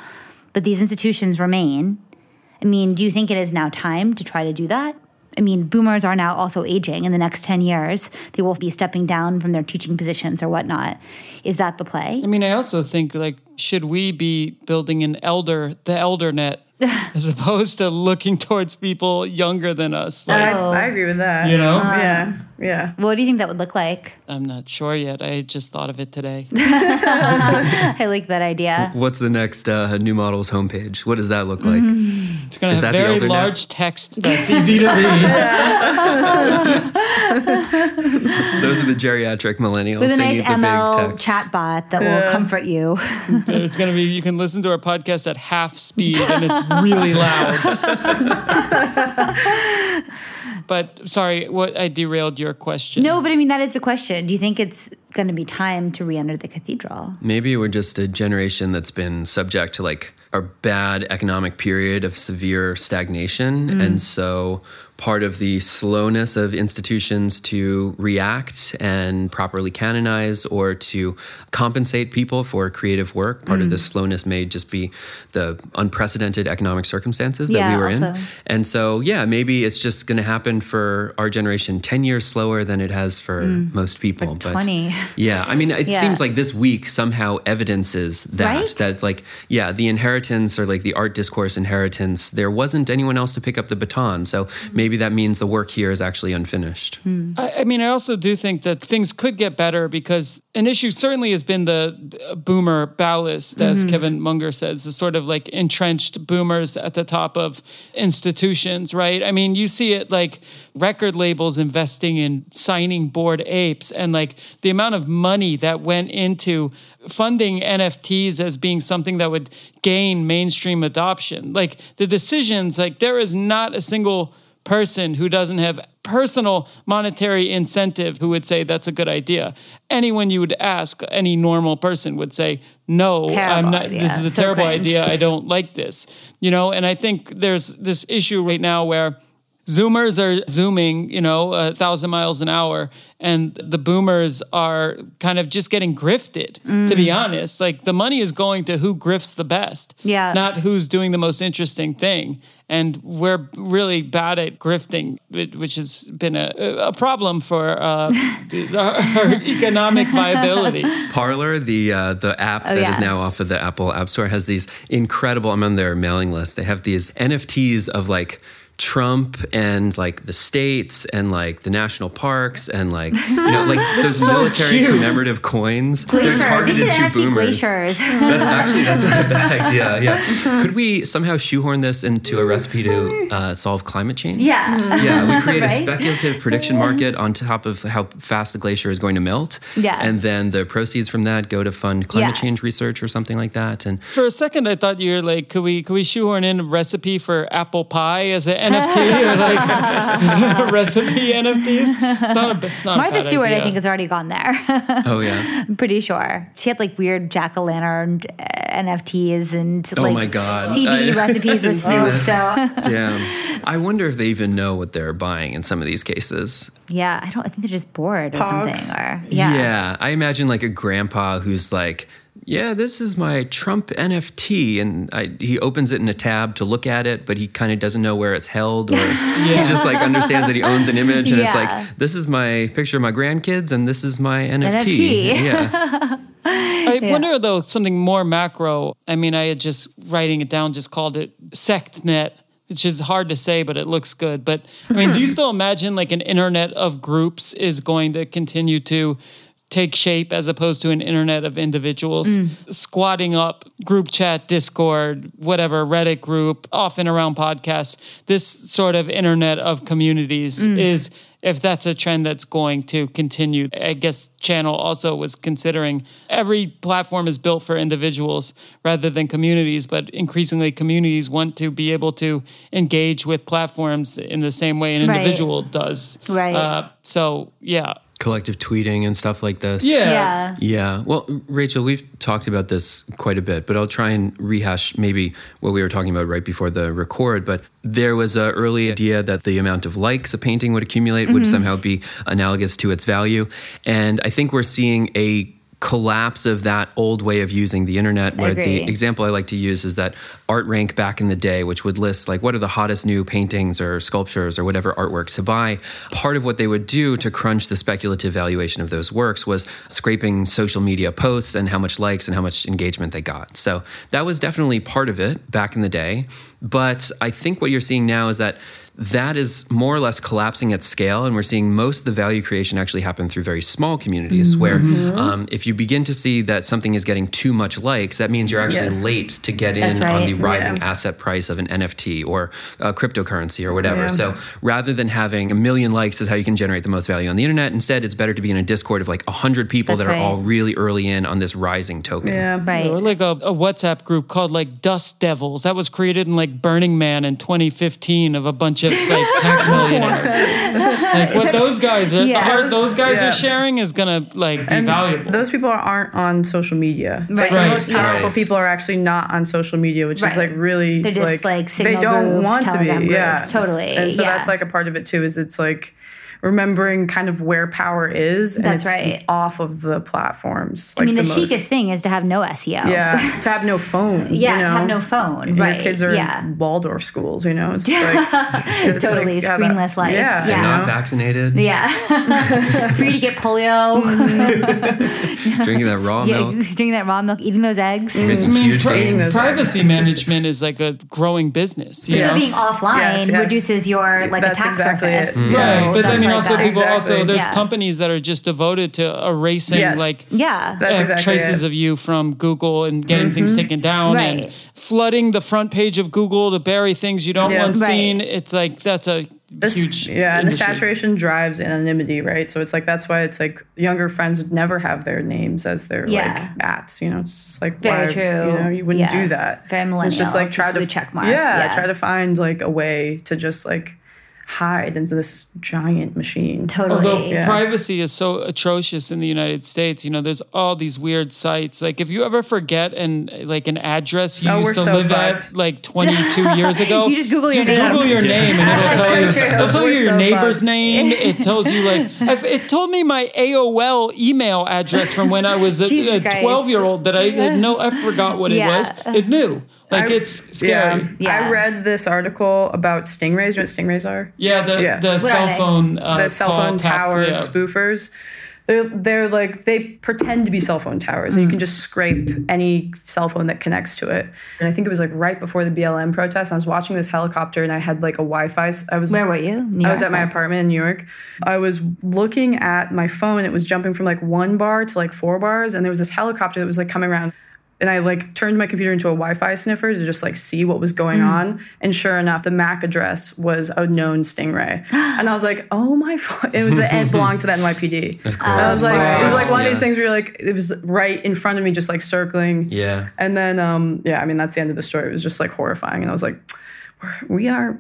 But these institutions remain. I mean, do you think it is now time to try to do that? I mean, boomers are now also aging in the next 10 years. They will be stepping down from their teaching positions or whatnot. Is that the play? I mean, I also think like, should we be building an elder, the elder net, as opposed to looking towards people younger than us? Like, I, I agree with that. you know, Yeah, yeah. What do you think that would look like? I'm not sure yet. I just thought of it today. I like that idea. What's the next uh, new models homepage? What does that look like? It's going Is to that have the very elder net? large text that's easy to read. Those are the geriatric millennials. With a They nice need the ML big text. chatbot that will comfort you. There's going to be, you can listen to our podcast at half speed and it's really loud. but sorry, what I derailed your question. no, but I mean, that is the question. Do you think it's going to be time to re enter the cathedral? Maybe we're just a generation that's been subject to like a bad economic period of severe stagnation. Mm. And so part of the slowness of institutions to react and properly canonize or to compensate people for creative work, part of the mm. slowness may just be the unprecedented economic circumstances that Yeah, we were also. in. And so, yeah, maybe it's just going to happen for our generation 10 years slower than it has for mm. most people. For 20. Yeah, I mean, it Yeah. seems like this week somehow evidences that. Right? That, like, yeah, the inheritance or like the art discourse inheritance, there wasn't anyone else to pick up the baton. So mm. maybe that means the work here is actually unfinished. I, I mean, I also do think that things could get better because an issue certainly has been the uh, boomer ballast, as Kevin Munger says, the sort of like entrenched boomers at the top of institutions, right? I mean, you see it like record labels investing in signing board apes and like the amount of money that went into funding NFTs as being something that would gain mainstream adoption. Like the decisions, like there is not a single person who doesn't have personal monetary incentive who would say that's a good idea. Anyone you would ask, any normal person would say, no, Terrible I'm not, idea. this is a So terrible cringe. idea. I don't like this. You know, and I think there's this issue right now where Zoomers are zooming, you know, a thousand miles an hour, and the boomers are kind of just getting grifted, to be mm. honest. Like the money is going to who grifts the best, Yeah. not who's doing the most interesting thing. And we're really bad at grifting, which- which has been a, a problem for uh, the- our economic viability. Parler, the uh, the app that is Oh, yeah. now off of the Apple App Store, has these incredible. I'm on their mailing list. They have these NFTs of like. Trump and like the states and like the national parks and like you know like those military cute. commemorative coins. They're Glacier. They targeted to NFT boomers. glaciers. That's actually that's not a bad idea. Yeah. Could we somehow shoehorn this into a recipe to uh, solve climate change? yeah. Yeah, we create a speculative prediction market on top of how fast the glacier is going to melt. Yeah. And then the proceeds from that go to fund climate Yeah. change research or something like that. And For a second, I thought you were like, could we could we shoehorn in a recipe for apple pie as an NFT or like a recipe NFTs? It's not a, it's not Martha bad Stewart, I think, has already gone there. oh yeah. I'm pretty sure. She had like weird jack o' lantern uh, NFTs and Oh like my God. CBD I- recipes with Snoop. So Damn. I wonder if they even know what they're buying in some of these cases. yeah, I don't. I think they're just bored or something. Or yeah. I imagine like a grandpa who's like, yeah, this is my Trump NFT. And I, he opens it in a tab to look at it, but he kind of doesn't know where it's held. Or he just like understands that he owns an image. And it's like, this is my picture of my grandkids and this is my NFT. NFT. Yeah. I wonder though something more macro. I mean, I had just writing it down, just called it SectNet, which is hard to say, but it looks good. But I mean, do you still imagine like an internet of groups is going to continue to take shape as opposed to an internet of individuals squatting up group chat discord whatever reddit group often around podcasts this sort of internet of communities is if that's a trend that's going to continue i guess channel also was considering every platform is built for individuals rather than communities but increasingly communities want to be able to engage with platforms in the same way an Right. individual does Right. uh, so yeah Collective tweeting and stuff like this. Yeah. Yeah. Yeah. Well, Rachel, we've talked about this quite a bit, but I'll try and rehash maybe what we were talking about right before the record. But there was an early idea that the amount of likes a painting would accumulate would mm-hmm. somehow be analogous to its value. And I think we're seeing a collapse of that old way of using the internet. Where the example I like to use is that Art Rank back in the day, which would list like what are the hottest new paintings or sculptures or whatever artworks to buy. Part of what they would do to crunch the speculative valuation of those works was scraping social media posts and how much likes and how much engagement they got. So that was definitely part of it back in the day. But I think what you're seeing now is that that is more or less collapsing at scale, and we're seeing most of the value creation actually happen through very small communities. Where um, if you begin to see that something is getting too much likes, that means you're actually Yes. late to get That's in on the rising Yeah. asset price of an NFT or a cryptocurrency or whatever. Yeah. So rather than having a million likes is how you can generate the most value on the internet, instead it's better to be in a Discord of like hundred people That's that are all really early in on this rising token. Yeah. Right. Or like a, a WhatsApp group called like Dust Devils. That was created in like Burning Man in 2015 of a bunch of like tech millionaires. like what those guys are, Yeah. are- those guys Yeah. are sharing is gonna like be And valuable. Those people aren't on social media. It's like Right. the most powerful Right. people are actually not on social media, which Right. is like really They're just, like, they don't groups, want to be. Telegram yeah, totally, It's- And so yeah. that's like a part of it too. Is it's like remembering kind of where power is, and That's it's right. off of the platforms. I mean, the, most- chicest thing is to have no SEO. Yeah, to have no phone. Yeah, you to have no phone. And right. Your kids are yeah. in Waldorf schools, you know. It's like it's Totally, yeah, screenless life. Yeah, Yeah. Not vaccinated, Yeah. For you to get polio. drinking that raw yeah, milk, drinking that raw milk, eating those eggs. making I mean, huge pri- gains. those privacy management is like a growing business. You So know? being offline Yes, yes. reduces your like That's attack exactly it. surface. Mm. So Right, but I mean, like also that. people also there's Yeah. companies that are just devoted to erasing Yes. like Yeah. That's uh, exactly traces it. of you from Google and getting Mm-hmm. things taken down Right. and flooding the front page of Google to bury things you don't Yeah. want Right. seen. It's like that's a This, huge yeah, and the saturation drives anonymity, right? So it's like that's why it's like younger friends never have their names as their Yeah. like ats. You know, it's just like Very why, true. You know, you wouldn't Yeah. do that. Very It's just like try to check mark, Yeah, yeah. try to find like a way to just like hide into this giant machine. Totally. Although Yeah. privacy is so atrocious in the United States, you know, there's all these weird sites. Like if you ever forget an like an address you Oh, used to so live fucked. at like 22 years ago, You just Google your just name. Google your name and it'll tell you. It'll tell you your so neighbor's fucked. name. It tells you like I've, it told me my AOL email address from when I was a, a 12 year old that I didn't know. I forgot what Yeah. it was. It knew. Like I- it's scary. Yeah. Yeah. I read this article about stingrays. You know what stingrays are? Yeah, the, Yeah. the What cell phone uh, the cell call phone tap- tower yeah. spoofers. They're, they're like they pretend to be cell phone towers and you Mm. can just scrape any cell phone that connects to it and i think it was like right before the blm protest i was watching this helicopter and i had like a wi-fi s- i was Where were you? New I was York? at my apartment in New York. I was looking at my phone. It was jumping from like one bar to like four bars, and there was this helicopter that was like coming around. And I like turned my computer into a Wi-Fi sniffer to just like see what was going Mm. on. And sure enough, the MAC address was a known stingray. and I was like, oh my, it was the it belonged to the NYPD. Of And I was like, it was like one of these things where you're like, it was right in front of me, just like circling. Yeah. And then, um, yeah, I mean, that's the end of the story. It was just like horrifying. And I was like, we're, we are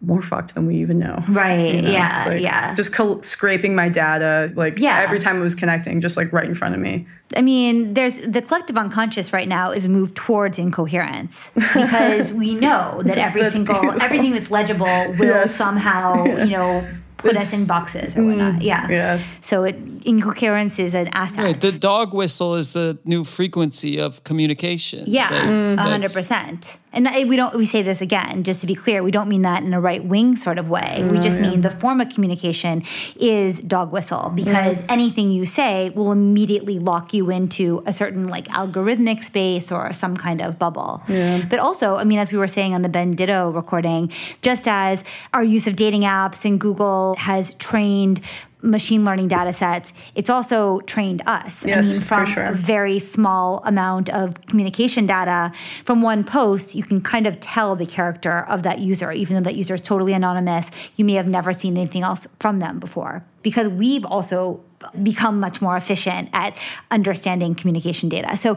more fucked than we even know. Right. You know, yeah. like yeah. Just col- scraping my data, like Yeah. every time it was connecting, just like right in front of me. I mean, there's the collective unconscious right now is moved towards incoherence because we know that every That's single beautiful. everything that's legible will Yes. somehow, you know, put us in boxes or whatnot. Mm, yeah. yeah. So it, incoherence is an asset. Right, the dog whistle is the new frequency of communication. Yeah, mm. That- a hundred percent. And eh, we don't. We say this again, just to be clear. We don't mean that in a right wing sort of way. We just mm. mean the form of communication is dog whistle because mm. anything you say will immediately lock you into a certain like algorithmic space or some kind of bubble. But also, I mean, as we were saying on the Ben Ditto recording, just as our use of dating apps and Google has trained machine learning data sets, it's also trained us. Yes, I mean, from sure. a very small amount of communication data from one post, you can kind of tell the character of that user, even though that user is totally anonymous. You may have never seen anything else from them before because we've also become much more efficient at understanding communication data. So,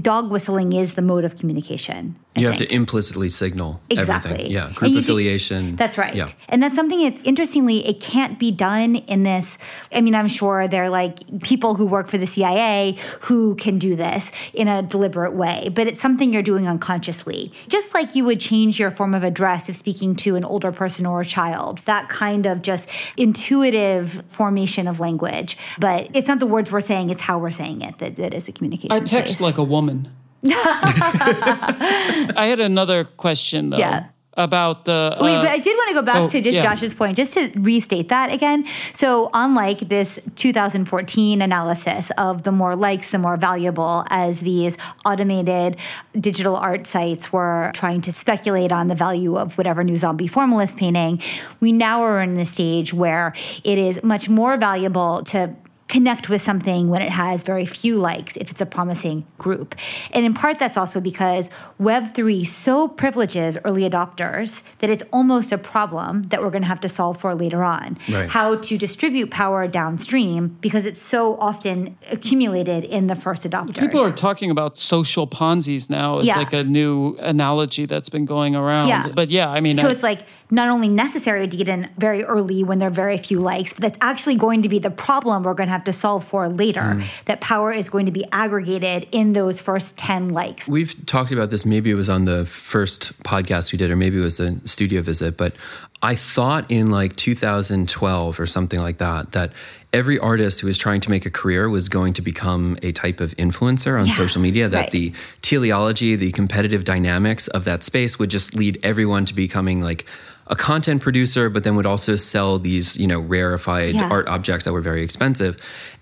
dog whistling is the mode of communication. I You have to implicitly signal Exactly. everything. Yeah. Group can- affiliation. That's right. Yeah. And that's something that interestingly, it can't be done in this. I mean, I'm sure there are like people who work for the CIA who can do this in a deliberate way, but it's something you're doing unconsciously. Just like you would change your form of address if speaking to an older person or a child. That kind of just intuitive formation of language. But it's not the words we're saying, it's how we're saying it that, that is the communication. I text space. like a woman. I had another question though. Yeah. About the. Wait, uh, but I did want to go back oh, to just yeah. Josh's point, just to restate that again. So, unlike this 2014 analysis of the more likes, the more valuable, as these automated digital art sites were trying to speculate on the value of whatever new zombie formalist painting, we now are in a stage where it is much more valuable to connect with something when it has very few likes if it's a promising group. And in part, that's also because Web3 so privileges early adopters that it's almost a problem that we're going to have to solve for later on. Right. How to distribute power downstream because it's so often accumulated in the first adopters. People are talking about social Ponzi's now as Yeah. like a new analogy that's been going around. Yeah. But yeah, I mean, so I- it's like not only necessary to get in very early when there are very few likes, but that's actually going to be the problem we're going to have to solve for later. Mm. That power is going to be aggregated in those first 10 likes. We've talked about this. Maybe it was on the first podcast we did, or maybe it was a studio visit. But I thought in like 2012 or something like that, that every artist who was trying to make a career was going to become a type of influencer on Yeah, social media. That right. the teleology, the competitive dynamics of that space would just lead everyone to becoming like a content producer, but then would also sell these, you know, rarefied Yeah. art objects that were very expensive.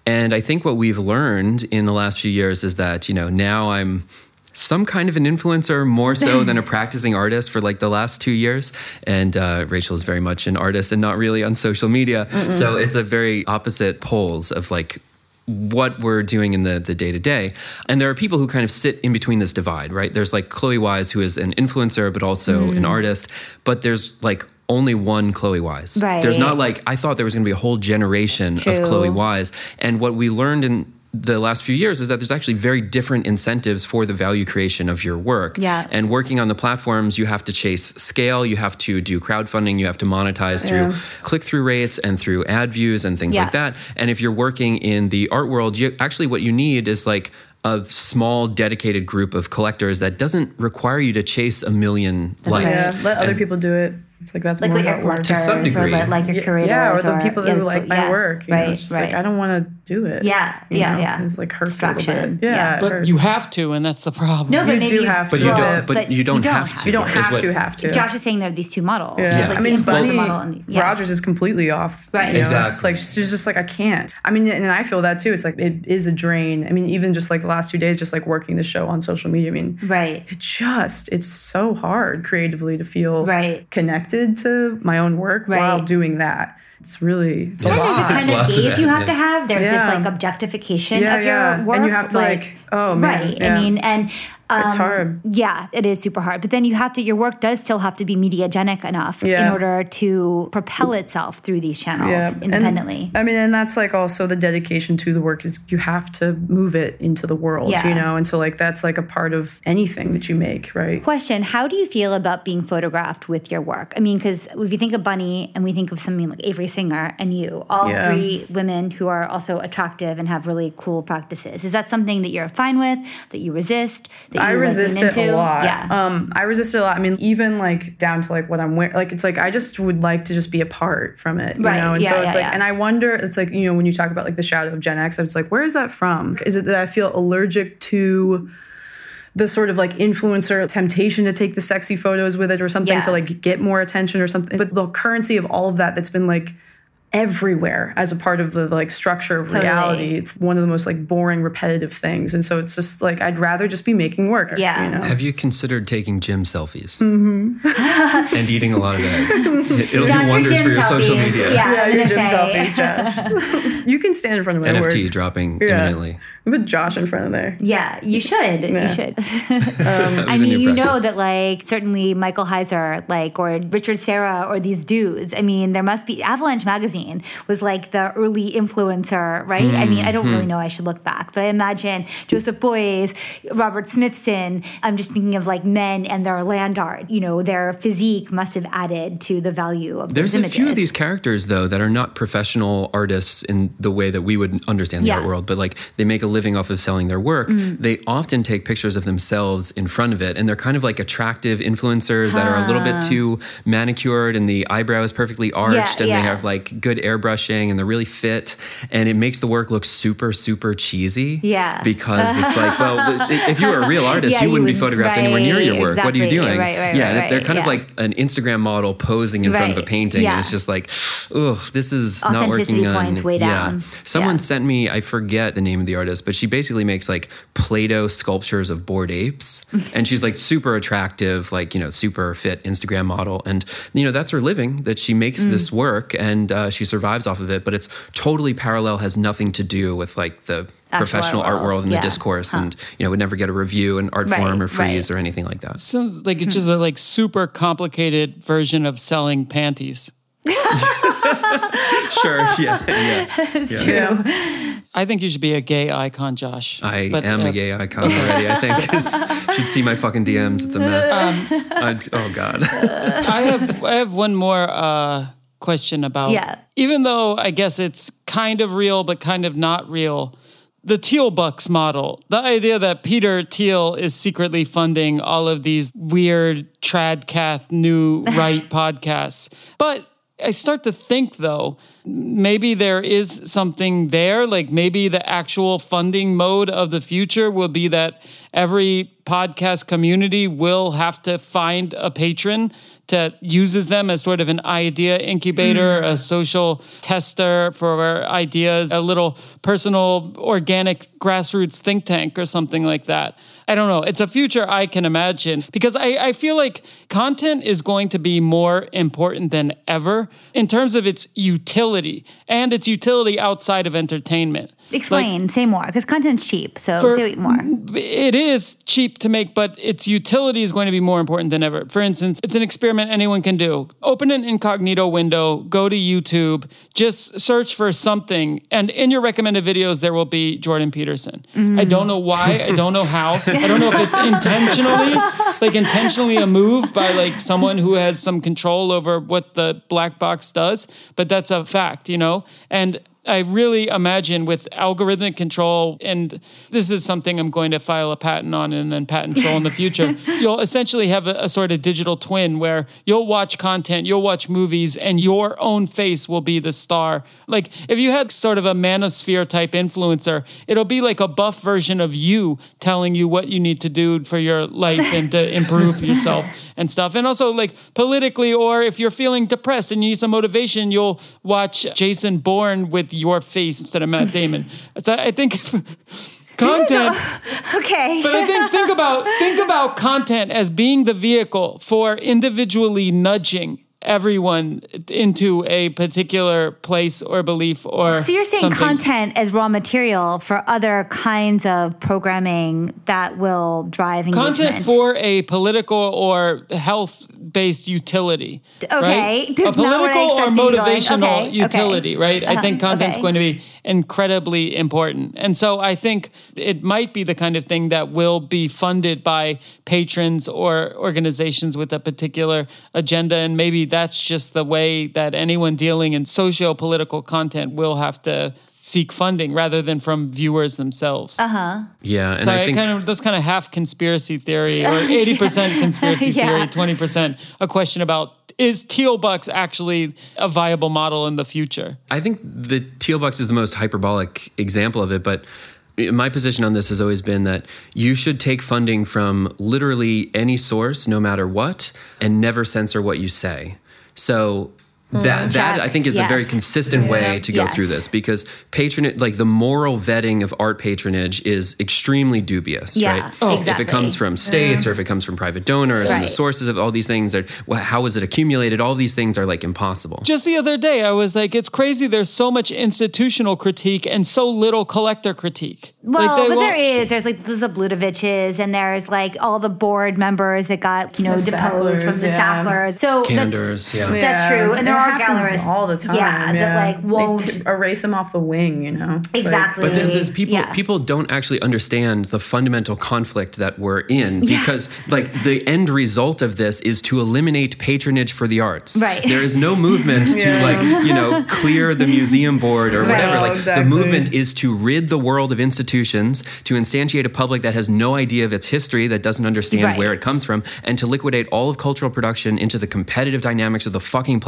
And I think what we've learned in the last few years is that, you know, now I'm some kind of an influencer more so than a practicing artist for like the last two years. And uh, Rachel is very much an artist and not really on social media. So it's a very opposite poles of like what we're doing in the the day to day. And there are people who kind of sit in between this divide, right? There's like Chloe Wise, who is an influencer but also an mm. artist, but there's like only one Chloe Wise. Right. There's not like I thought there was going to be a whole generation True. of Chloe Wise. And what we learned in the last few years is that there's actually very different incentives for the value creation of your work. Yeah. And working on the platforms, you have to chase scale, you have to do crowdfunding, you have to monetize through click through rates and through ad views and things Yeah. like that. And if you're working in the art world, you actually what you need is like a small dedicated group of collectors that doesn't require you to chase a million likes. Yeah, let other And- people do it. It's like that's like more let your how it works. collectors some or degree. let like your curators Yeah, or the people yeah, who like my yeah, work. You right, know, it's just right. like I don't want to do it. Yeah, yeah, know? yeah. It's like hurts a little bit. Yeah, Yeah. but hurts. you have to, and that's the problem. No, but You maybe do have to. But to, you do don't. it. But you don't have to. You don't have what- to have to. Josh is saying there are these two models. Yeah. There's, like, I mean, influencer Bunny model and. Rogers is completely off. Right. You know? It's Exactly. like she's just like I can't. I mean, and I feel that too. It's like it is a drain. I mean, even just like the last two days, just like working the show on social media. I mean, Right. it just it's so hard creatively to feel Right. connected to my own work Right. while doing that. It's really it's a And there's the kind of of gaze that, you have yeah. to have. There's this like objectification Yeah, of your yeah. And work. you have to, like, oh, man, right. yeah. I mean, and um, It's hard. Yeah, it is super hard. But then you have to. Your work does still have to be mediagenic enough in order to propel itself through these channels And- independently. I mean, and that's like also the dedication to the work is you have to move it into the world, Yeah. you know? And so like that's like a part of anything that you make, right? Question How do you feel about being photographed with your work? I mean, because if you think of Bunny and we think of something like Avery Singer and you, all Yeah. three women who are also attractive and have really cool practices, is that something that you're fine with, that you resist, that I resist it into? a lot. Yeah. Um, I resist it a lot. I mean, even like down to like what I'm wearing. Like it's like I just would like to just be apart from it, you Right. know. And Yeah, so it's yeah, like, yeah. and I wonder. It's like you know when you talk about like the shadow of Gen X, I was like, where is that from? Is it that I feel allergic to? the sort of like influencer temptation to take the sexy photos with it or something Yeah. to like get more attention or something but the currency of all of that that's been like everywhere as a part of the like structure of Totally. reality it's one of the most like boring repetitive things and so it's just like i'd rather just be making work Yeah. you know Have you considered taking gym selfies mm-hmm. and eating a lot of eggs? It- It'll Josh, do your wonders gym for your social media. Yeah, yeah, your gym say. selfies, Josh. you can stand in front of my NFT work. dropping Yeah. imminently. Put Josh in front of there. Yeah, you should. You should. That was I a new mean, you know that like certainly Michael Heizer, like or Richard Serra, or these dudes. I mean, there must be Avalanche magazine was like the early influencer, right? I mean, I don't Hmm. really know. I should look back, but I imagine Joseph Beuys, Robert Smithson. I'm just thinking of like men and their land art. You know, their physique must have added to the value of There's those a images. few of these characters though that are not professional artists in the way that we would understand the Yeah. art world, but like they make a living off of selling their work, Mm. they often take pictures of themselves in front of it. And they're kind of like attractive influencers that are a little bit too manicured and the eyebrow is perfectly arched and yeah. they have like good airbrushing and they're really fit. And it makes the work look super, super cheesy. Yeah. Because it's like, well, if you were a real artist, Yeah, you you wouldn't be would- photographed anywhere near your right, work. What are you doing? Right, right, yeah, right, and they're right, kind of like an Instagram model posing in front of a painting. yeah. And it's just like, oh, this is not Authenticity working on. points way down. Someone Yeah. sent me, I forget the name of the artist, but she basically makes like Play Doh sculptures of bored apes. and she's like super attractive, like, you know, super fit Instagram model. And, you know, that's her living, that she makes Mm. this work and uh, she survives off of it. But it's totally parallel, has nothing to do with like the Actual professional art art world, world. and Yeah. the discourse. And, you know, would never get a review in art Right, form or right. frieze or anything like that. Sounds like it's just a like super complicated version of selling panties. sure. Yeah. Yeah. It's Yeah. true. I think you should be a gay icon, Josh. I But, am uh, a gay icon already. I think you should see my fucking DMs. It's a mess. Um, I- oh god. I have I have one more uh, question about. Yeah. Even though I guess it's kind of real, but kind of not real. The Thiel Bucks model, the idea that Peter Thiel is secretly funding all of these weird tradcath new right podcasts. But I start to think though, maybe there is something there. Like maybe the actual funding mode of the future will be that every podcast community will have to find a patron that uses them as sort of an idea incubator, a mm. social tester for ideas, a little personal organic grassroots think tank or something like that. I don't know. It's a future I can imagine because I, I feel like content is going to be more important than ever in terms of its utility and its utility outside of entertainment. Explain, say more, because content's cheap. So For- say more. It is cheap to make, but its utility is going to be more important than ever. For instance, it's an experiment anyone can do. Open an incognito window, go to YouTube, just search for something, and in your recommended videos, there will be Jordan Peterson. I mm. don't know why, I don't know how. I don't know if it's intentionally, like intentionally a move by like someone who has some control over what the black box does, but that's a fact, you know? And I really imagine with algorithmic control, and this is something I'm going to file a patent on and then patent troll in the future. you'll essentially have a, a sort of digital twin where you'll watch content, you'll watch movies, and your own face will be the star. Like if you had sort of a manosphere type influencer, it'll be like a buff version of you telling you what you need to do for your life and to improve yourself and stuff. And also like politically, or if you're feeling depressed and you need some motivation, you'll watch Jason Bourne with your face instead of Matt Damon. So I think content. Okay. But I think think about think about content as being the vehicle for individually nudging everyone into a particular place or belief or So you're saying something. content as raw material for other kinds of programming that will drive engagement. content for a political or health based utility. Okay, right? a I political or expected you going. motivational Okay, okay. utility, right? I Uh-huh, think content's okay. going to be incredibly important. And so I think it might be the kind of thing that will be funded by patrons or organizations with a particular agenda. And maybe that's just the way that anyone dealing in socio political content will have to seek funding rather than from viewers themselves. Uh-huh. Yeah, and So I I think kind of those kind of half conspiracy theory or eighty percent conspiracy Yeah. theory, twenty percent a question about is Thiel bucks actually a viable model in the future? I think the Thiel bucks is the most hyperbolic example of it, but my position on this has always been that you should take funding from literally any source, no matter what, and never censor what you say. So that mm, that. I think is a very Yes. consistent way to go Yes. through this because patronage, like the moral vetting of art patronage, is extremely dubious. Yeah, right? Oh. If it comes from states or if it comes from private donors and the sources of all these things are well, how is it accumulated? All these things are like impossible. Just the other day, I was like, it's crazy. There's so much institutional critique and so little collector critique. Well, Like, but won't- there is. There's like the Zabludoviches, and there's like all the board members that got you know The deposed from the yeah. Sacklers. So Kanders, that's, yeah. that's true. And there there art happens all the time. Yeah, that like won't t- erase them off the wing. You know, It's like- exactly. But this is people. Yeah. People don't actually understand the fundamental conflict that we're in because, like, the end result of this is to eliminate patronage for the arts. Right. There is no movement to like you know clear the museum board or whatever. No, like exactly. the movement is to rid the world of institutions, to instantiate a public that has no idea of its history, that doesn't understand Right. where it comes from, and to liquidate all of cultural production into the competitive dynamics of the fucking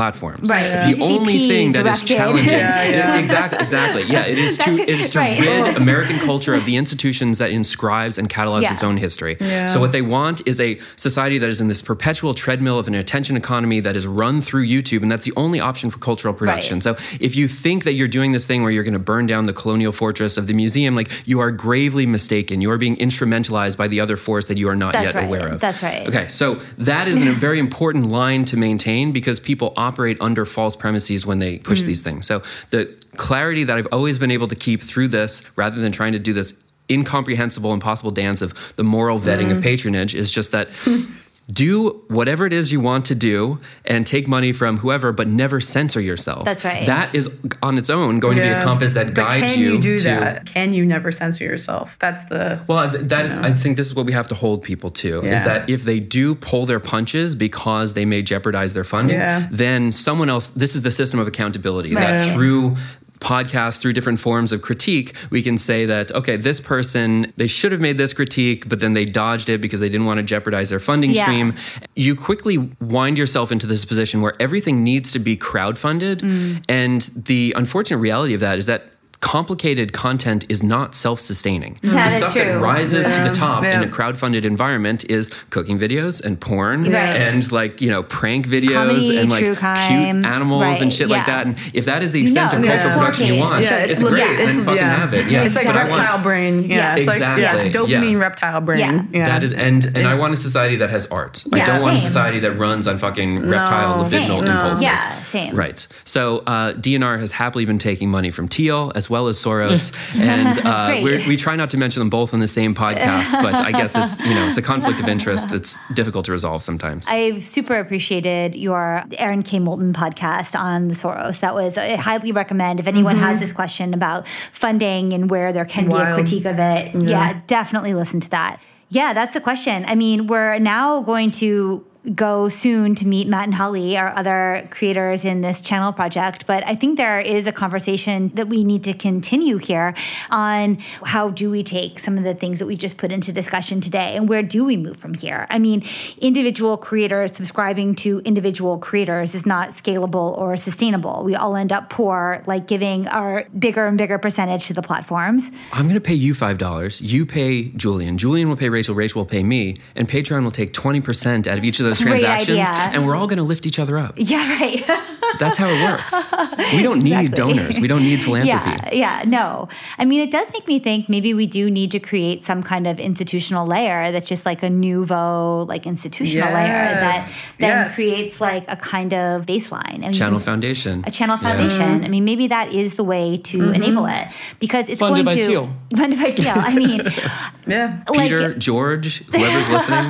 platforms. Right. The CCP only thing that is directed. challenging. Yeah, yeah. Exactly. Exactly. Yeah. It is to it is to right. rid American culture of the institutions that inscribes and catalogs Yeah. its own history. Yeah. So what they want is a society that is in this perpetual treadmill of an attention economy that is run through YouTube, and that's the only option for cultural production. Right. So if you think that you're doing this thing where you're going to burn down the colonial fortress of the museum, like you are gravely mistaken. You are being instrumentalized by the other force that you are not That's yet right. aware of. That's right. Okay, so that is a very important line to maintain because people operate under false premises when they push Mm. these things. So the clarity that I've always been able to keep through this, rather than trying to do this incomprehensible, impossible dance of the moral vetting Mm. of patronage, is just that. Do whatever it is you want to do and take money from whoever, but never censor yourself. That's right. That is on its own going to be a compass that But guides can you, do to that? Can you never censor yourself? That's the well, th- that is. I think this is what we have to hold people to: is that if they do pull their punches because they may jeopardize their funding, Yeah. then someone else. This is the system of accountability Right. that through podcasts through different forms of critique we can say that okay this person they should have made this critique but then they dodged it because they didn't want to jeopardize their funding Yeah. stream you quickly wind yourself into this position where everything needs to be crowdfunded Mm. and the unfortunate reality of that is that complicated content is not self-sustaining That the is stuff true. that rises to the top in Yeah. a crowdfunded environment is cooking videos and porn Right. and like you know prank videos Comedy, and like true crime. cute animals Right, and shit like that and if that is the extent No, of no, cultural production you want Yeah, it's, it's great yeah, then fucking yeah. have it yeah It's like But I reptile want- brain. Yeah, Yeah. it's like yeah, it's Exactly. dopamine Yeah. reptile brain. Yeah. Yeah, that is and and I want a society that has art. I don't want a society that runs on fucking reptile No. libidinal No. impulses. Yeah, same. Right. So uh, DNR has happily been taking money from Thiel as well as Soros, and uh, we're, we try not to mention them both on the same podcast. but I guess it's you know it's a conflict of interest. It's difficult to resolve sometimes. I've super appreciated your Aaron K. Moulton podcast on the Soros. That was I highly recommend if anyone has this question about funding and where there can be a critique of it. Yeah. definitely listen to that. Yeah, that's the question. I mean, we're now going to go soon to meet Matt and Holly, our other creators in this channel project. But I think there is a conversation that we need to continue here on how do we take some of the things that we just put into discussion today and where do we move from here? I mean, individual creators subscribing to individual creators is not scalable or sustainable. We all end up poor, like giving our bigger and bigger percentage to the platforms. I'm going to pay you five dollars. You pay Julian. Julian will pay Rachel. Rachel will pay me, and Patreon will take twenty percent out of each of those Great transactions, idea. and we're all going to lift each other up. Yeah, right. That's how it works. We don't need Exactly. donors. We don't need philanthropy. Yeah, yeah, no. I mean, it does make me think maybe we do need to create some kind of institutional layer that's just like a nouveau, like institutional layer that then Yes. creates like a kind of baseline. And we Channel can- Foundation. A channel Yeah. foundation. Mm-hmm. I mean, maybe that is the way to mm-hmm. enable it because it's Funded going by to Thiel. funded by Thiel. I mean, Yeah. Peter, like George, whoever's listening,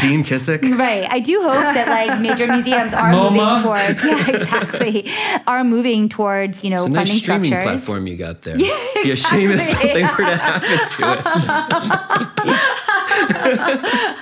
Dean Kissick. Right. I do hope that like major museums are MoMA. moving towards yeah, exactly. Are moving towards, you know, It's a nice funding streaming structures. platform you got there. Be ashamed if something were to happen to it.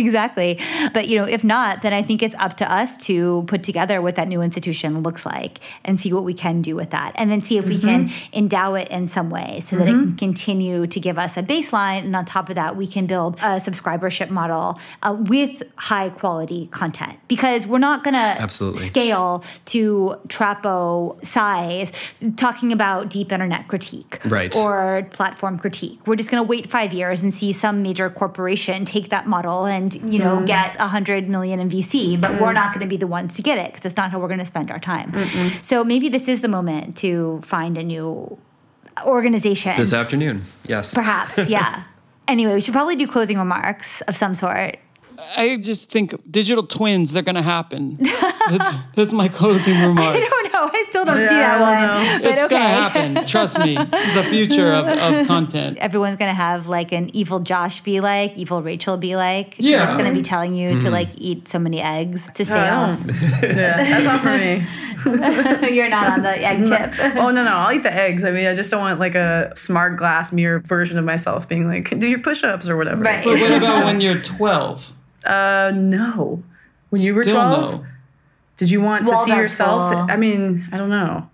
Exactly. But you know, if not, then I think it's up to us to put together what that new institution looks like and see what we can do with that. And then see if we can Mm-hmm. endow it in some way so that it can continue to give us a baseline. And on top of that, we can build a subscribership model uh, with high quality content because we're not going to Absolutely. scale to Chapo size talking about deep internet critique Right. or platform critique. We're just going to wait five years and see some major corporation take that model and you know mm-hmm. get a hundred million in VC, but we're mm. not going to be the ones to get it because that's not how we're going to spend our time. So maybe this is the moment to find a new organization. This afternoon, yes. Perhaps, yeah. anyway, we should probably do closing remarks of some sort. I just think digital twins, they're going to happen. that's, that's my closing remark. I don't know. know. I still don't see that one. But it's okay. gonna happen. Trust me. The future of, of content. Everyone's gonna have like an evil Josh be like, evil Rachel be like. Yeah. It's gonna be telling you to like eat so many eggs to stay I off. Yeah, that's not for me. You're not on the egg tip. Oh no, no, I'll eat the eggs. I mean, I just don't want like a smart glass mirror version of myself being like, do your push-ups or whatever. Right. But what about when you're 12? Uh, no. When you were Still twelve, no. Did you want to see yourself? school. I mean, I don't know.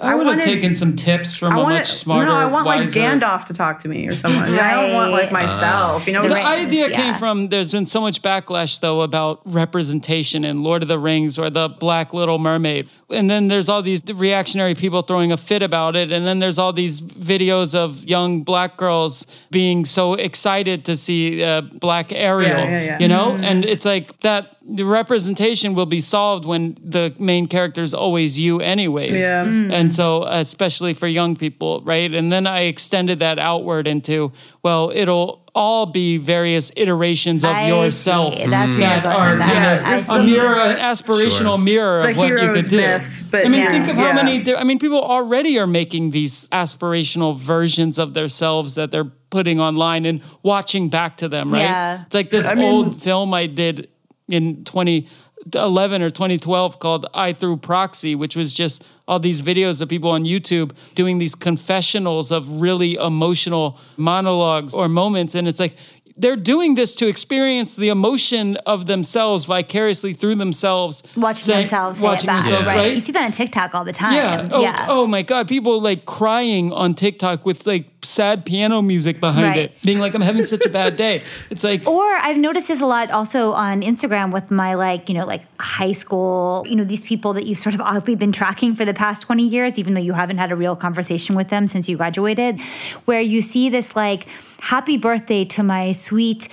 I, I would have taken some tips from I a want much smarter, no, I want like wiser. Gandalf to talk to me or someone. Yeah, I don't want like Right. myself. you know, The The rings, idea yeah. came from there's been so much backlash though about representation in Lord of the Rings or the Black Little Mermaid. And then there's all these reactionary people throwing a fit about it. And then there's all these videos of young black girls being so excited to see uh, Black Ariel, Yeah, yeah, yeah. you know? And it's like that the representation will be solved when the main character is always you anyways. Yeah. Mm. Mm-hmm. And so especially for young people, right? And then I extended that outward into, well, it'll all be various iterations of I yourself see. That's where you're that going are that. kind Yeah, a mirror, an aspirational Sure. mirror The of what you hero's could do. myth, but I mean, yeah, think of how many. I mean, people already are making these aspirational versions of themselves that they're putting online and watching back to them. Right? Yeah. It's like this I mean- old film I did in 2011 or 2012 called I Through Proxy, which was just all these videos of people on YouTube doing these confessionals of really emotional monologues or moments. And it's like, they're doing this to experience the emotion of themselves vicariously through themselves. Watching saying- themselves say watching it back. themselves, right. right? You see that on TikTok all the time. Yeah. Oh, yeah. oh my God. People like crying on TikTok with like sad piano music behind Right. it, being like, I'm having such a bad day. It's like, Or I've noticed this a lot also on Instagram with my like, you know, like high school, you know, these people that you've sort of oddly been tracking for the past 20 years, even though you haven't had a real conversation with them since you graduated, where you see this like, happy birthday to my sweet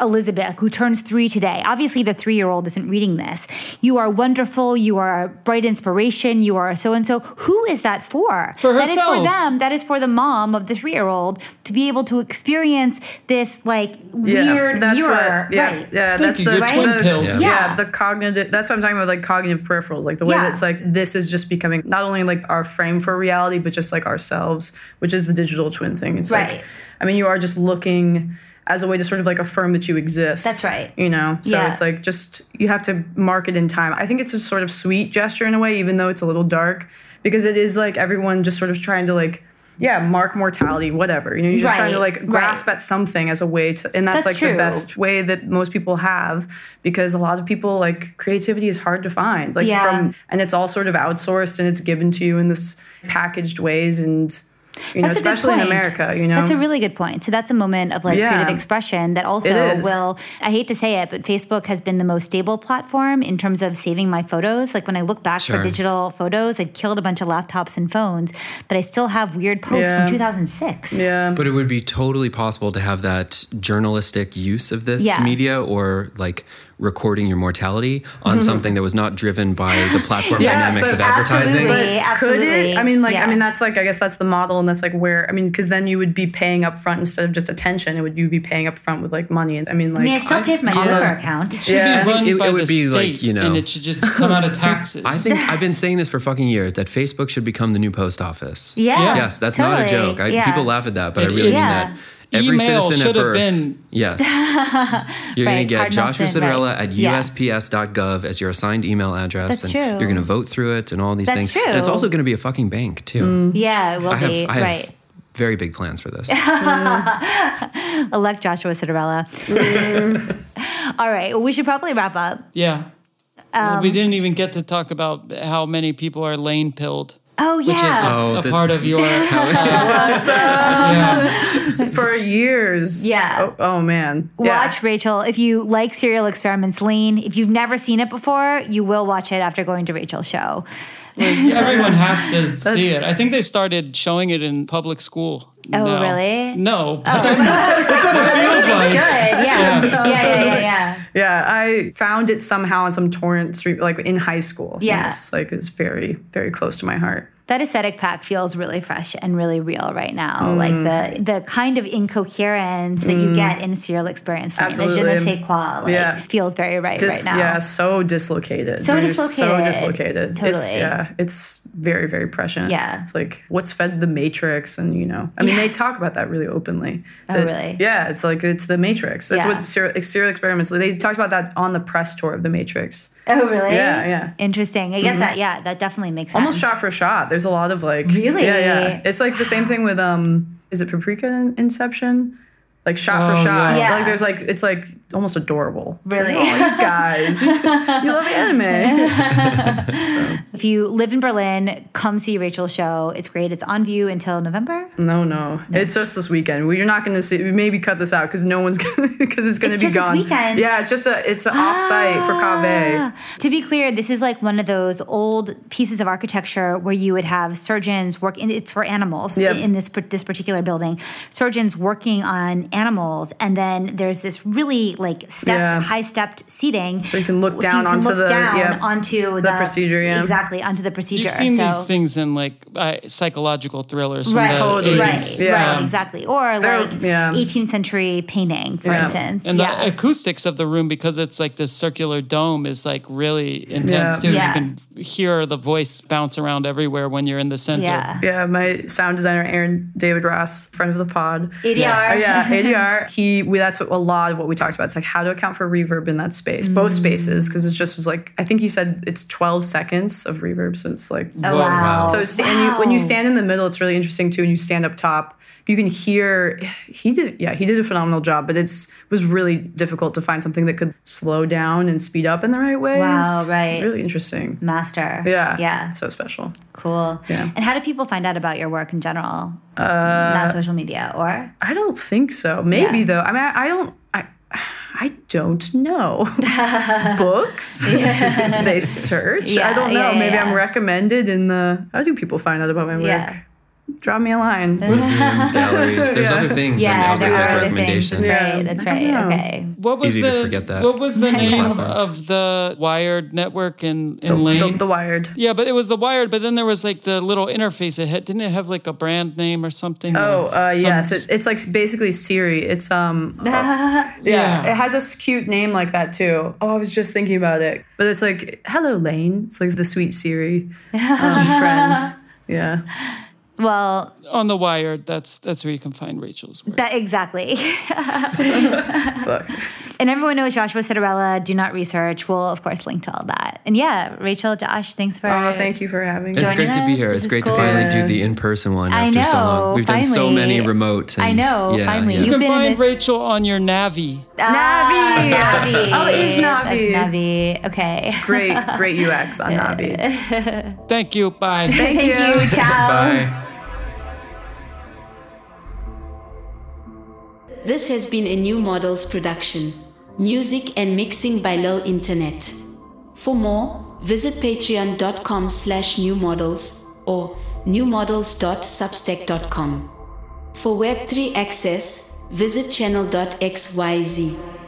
Elizabeth, who turns three today. Obviously, the three year old isn't reading this. You are wonderful. You are a bright inspiration. You are so and so. Who is that for? For That is for them. That is for the mom of the three year old to be able to experience this like Yeah, weird that's mirror. what, yeah, right. yeah, Thank that's you, the, Right? twin-pilled. the Yeah. yeah. Yeah. the cognitive. That's what I'm talking about, like cognitive peripherals, like the way Yeah. that's like this is just becoming not only like our frame for reality, but just like ourselves, which is the digital twin thing. It's Right. like, I mean, you are just looking as a way to sort of like affirm that you exist. That's right. You know, so Yeah. it's like just you have to mark it in time. I think it's a sort of sweet gesture in a way, even though it's a little dark, because it is like everyone just sort of trying to like. Yeah, mark mortality, whatever. You know, you're just trying to like grasp right. at something as a way to, and that's, That's like true. the best way that most people have because a lot of people like creativity is hard to find like Yeah. from and it's all sort of outsourced and it's given to you in this packaged ways and you That's a good especially in point. America you know That's a really good point. So that's a moment of like Yeah. creative expression that also will I hate to say it, but Facebook has been the most stable platform in terms of saving my photos. Like when I look back Sure. for digital photos, I killed a bunch of laptops and phones, but I still have weird posts Yeah. from 2006. yeah But it would be totally possible to have that journalistic use of this Yeah. media or like recording your mortality on mm-hmm. something that was not driven by the platform Yes, dynamics of advertising. absolutely. Absolutely. could it? I mean, like, Yeah. I mean, that's like, I guess that's the model, and that's like where, I mean, because then you would be paying up front instead of just attention. It would you be paying up front with like money? And I mean, like, I mean, I still pay for my I- Twitter account. should Yeah. be It- it would be like, you know- and it should just come out of taxes. I think I've been saying this for fucking years that Facebook should become the new post office. Yeah. Yes, that's not a joke. I, Yeah. People laugh at that, but I really is. mean Yeah. that. Every Email citizen should at have birth. been- Yes. You're going to get Cardinal Joshua sin, right. at Yeah. USPS.gov as your assigned email address. That's and true. You're going to vote through it and all these That's things. And it's also going to be a fucking bank, too. Mm-hmm. Mm-hmm. Yeah, it will I have, be. I have right. very big plans for this. Elect Joshua Citarella. Mm-hmm. All right. Well, we should probably wrap up. Yeah. Um, we didn't even get to talk about how many people are Lain pilled, Oh, which is yeah. Oh, a the- part of your. What's up? yeah. for years. Yeah. Oh, oh, man. Yeah. Watch Rachel. If you like Serial Experiments Lain, if you've never seen it before, you will watch it after going to Rachel's show. Everyone has to see it. I think they started showing it in public school. Oh, now. really? No. They should. Yeah. Yeah. Yeah. Yeah. Yeah. Yeah, I found it somehow on some torrent street, like in high school. Yeah. Like it's very, very close to my heart. That aesthetic pack feels really fresh and really real right now. Like Mm. the the kind of incoherence that you get in a serial experience, like the je ne sais quoi, like Yeah. feels very right Dis- right now. Yeah, so dislocated. So You're So dislocated. dislocated. It's, Totally. yeah, it's very, very prescient. Yeah. It's like what's fed the Matrix, and you know, I mean, they talk about that really openly. Oh, That- really? Yeah, it's like it's the Matrix. That's Yeah. what serial, serial experiments. They talked about that on the press tour of the Matrix. Oh, really? Yeah, yeah. Interesting. I guess that yeah, that definitely makes sense. Almost shot for shot. There's a lot of like Really? Yeah, yeah. It's like the same thing with um, is it Paprika in Inception? Like shot for Oh, shot. yeah. Like there's like it's like almost adorable. Like, oh, guys, you love anime. If you live in Berlin, come see Rachel's show. It's great. It's on view until November. No, no, no. It's just this weekend. We're not going to see. Maybe cut this out because no one's because it's going to be just this gone. weekend? Yeah, it's just a it's an offsite for Cave. Ah. To be clear, this is like one of those old pieces of architecture where you would have surgeons work. In, it's for animals Yep. in this this particular building. Surgeons working on animals, and then there's this really like stepped, Yeah. high stepped seating, So you can look down can onto look the- down yep. onto the, procedure, yeah. exactly onto the procedure. You've seen so these things in like uh, psychological thrillers. From right, the Totally. 80s. right, Yeah. right, exactly, or They're- like yeah. 18th century painting, for Yeah. instance. And yeah. the acoustics of the room, because it's like this circular dome, is like really intense Yeah. too. Yeah. You can hear the voice bounce around everywhere when you're in the center. yeah. Yeah, my sound designer Aaron David Ross, friend of the pod. ADR. Oh, yeah, ADR. He we, that's what, a lot of what we talked about. It's like how to account for reverb in that space, both spaces, because it just was like I think he said it's 12 seconds of reverb, so it's like Oh, Whoa. wow. So it's, and you, when you stand in the middle, it's really interesting too. And you stand up top, you can hear. He did, yeah, he did a phenomenal job. But it's was really difficult to find something that could slow down and speed up in the right ways. Wow, right. Really interesting. Master. Yeah, Yeah. So special. Cool. Yeah. And how do people find out about your work in general? Uh, Not social media, or I don't think so. Maybe Yeah. though. I mean, I, I don't. I. I don't know. Books? they search. I don't know. yeah, yeah, Maybe yeah. I'm recommended in the. How do people find out about my work? Yeah. Drop me a line. Museums, galleries. There's Yeah. other things. yeah, there are other things. recommendations. That's Yeah. right. That's right. know. Okay. What was Easy the to forget that. What was the name of the Wired network in in The, Lain? the, the Wired. yeah, but it was the Wired. But then there was like the little interface. It had didn't it have like a brand name or something? Oh, Or uh, some- yes. It, it's like basically Siri. It's um. uh, yeah. Yeah. It has a cute name like that too. Oh, I was just thinking about it. But it's like, hello, Lain. It's like the sweet Siri um, friend. Yeah. Well, on the Wired. That's that's where you can find Rachel's work. that exactly. And everyone knows Joshua Citarella. Do not research. We'll of course link to all that. And yeah, Rachel, Josh, thanks for. Oh, thank you for having me. It's Joining great to be here. This It's great cool. to finally Yeah. do the in person one I after so long. We've done so many remote. And, I know, yeah, finally. yeah. you You've can been find this- Rachel on your Navi. Navi. Navi. Oh, it is Navi. That's Navi. Okay. It's great, great UX on Navi. Thank you. Bye. Thank, Thank you. Ciao. Bye. This has been a New Models production. Music and mixing by Lil Internet. For more, visit patreon.com slash newmodels or newmodels.substack.com. For Web3 access, visit channel.xyz.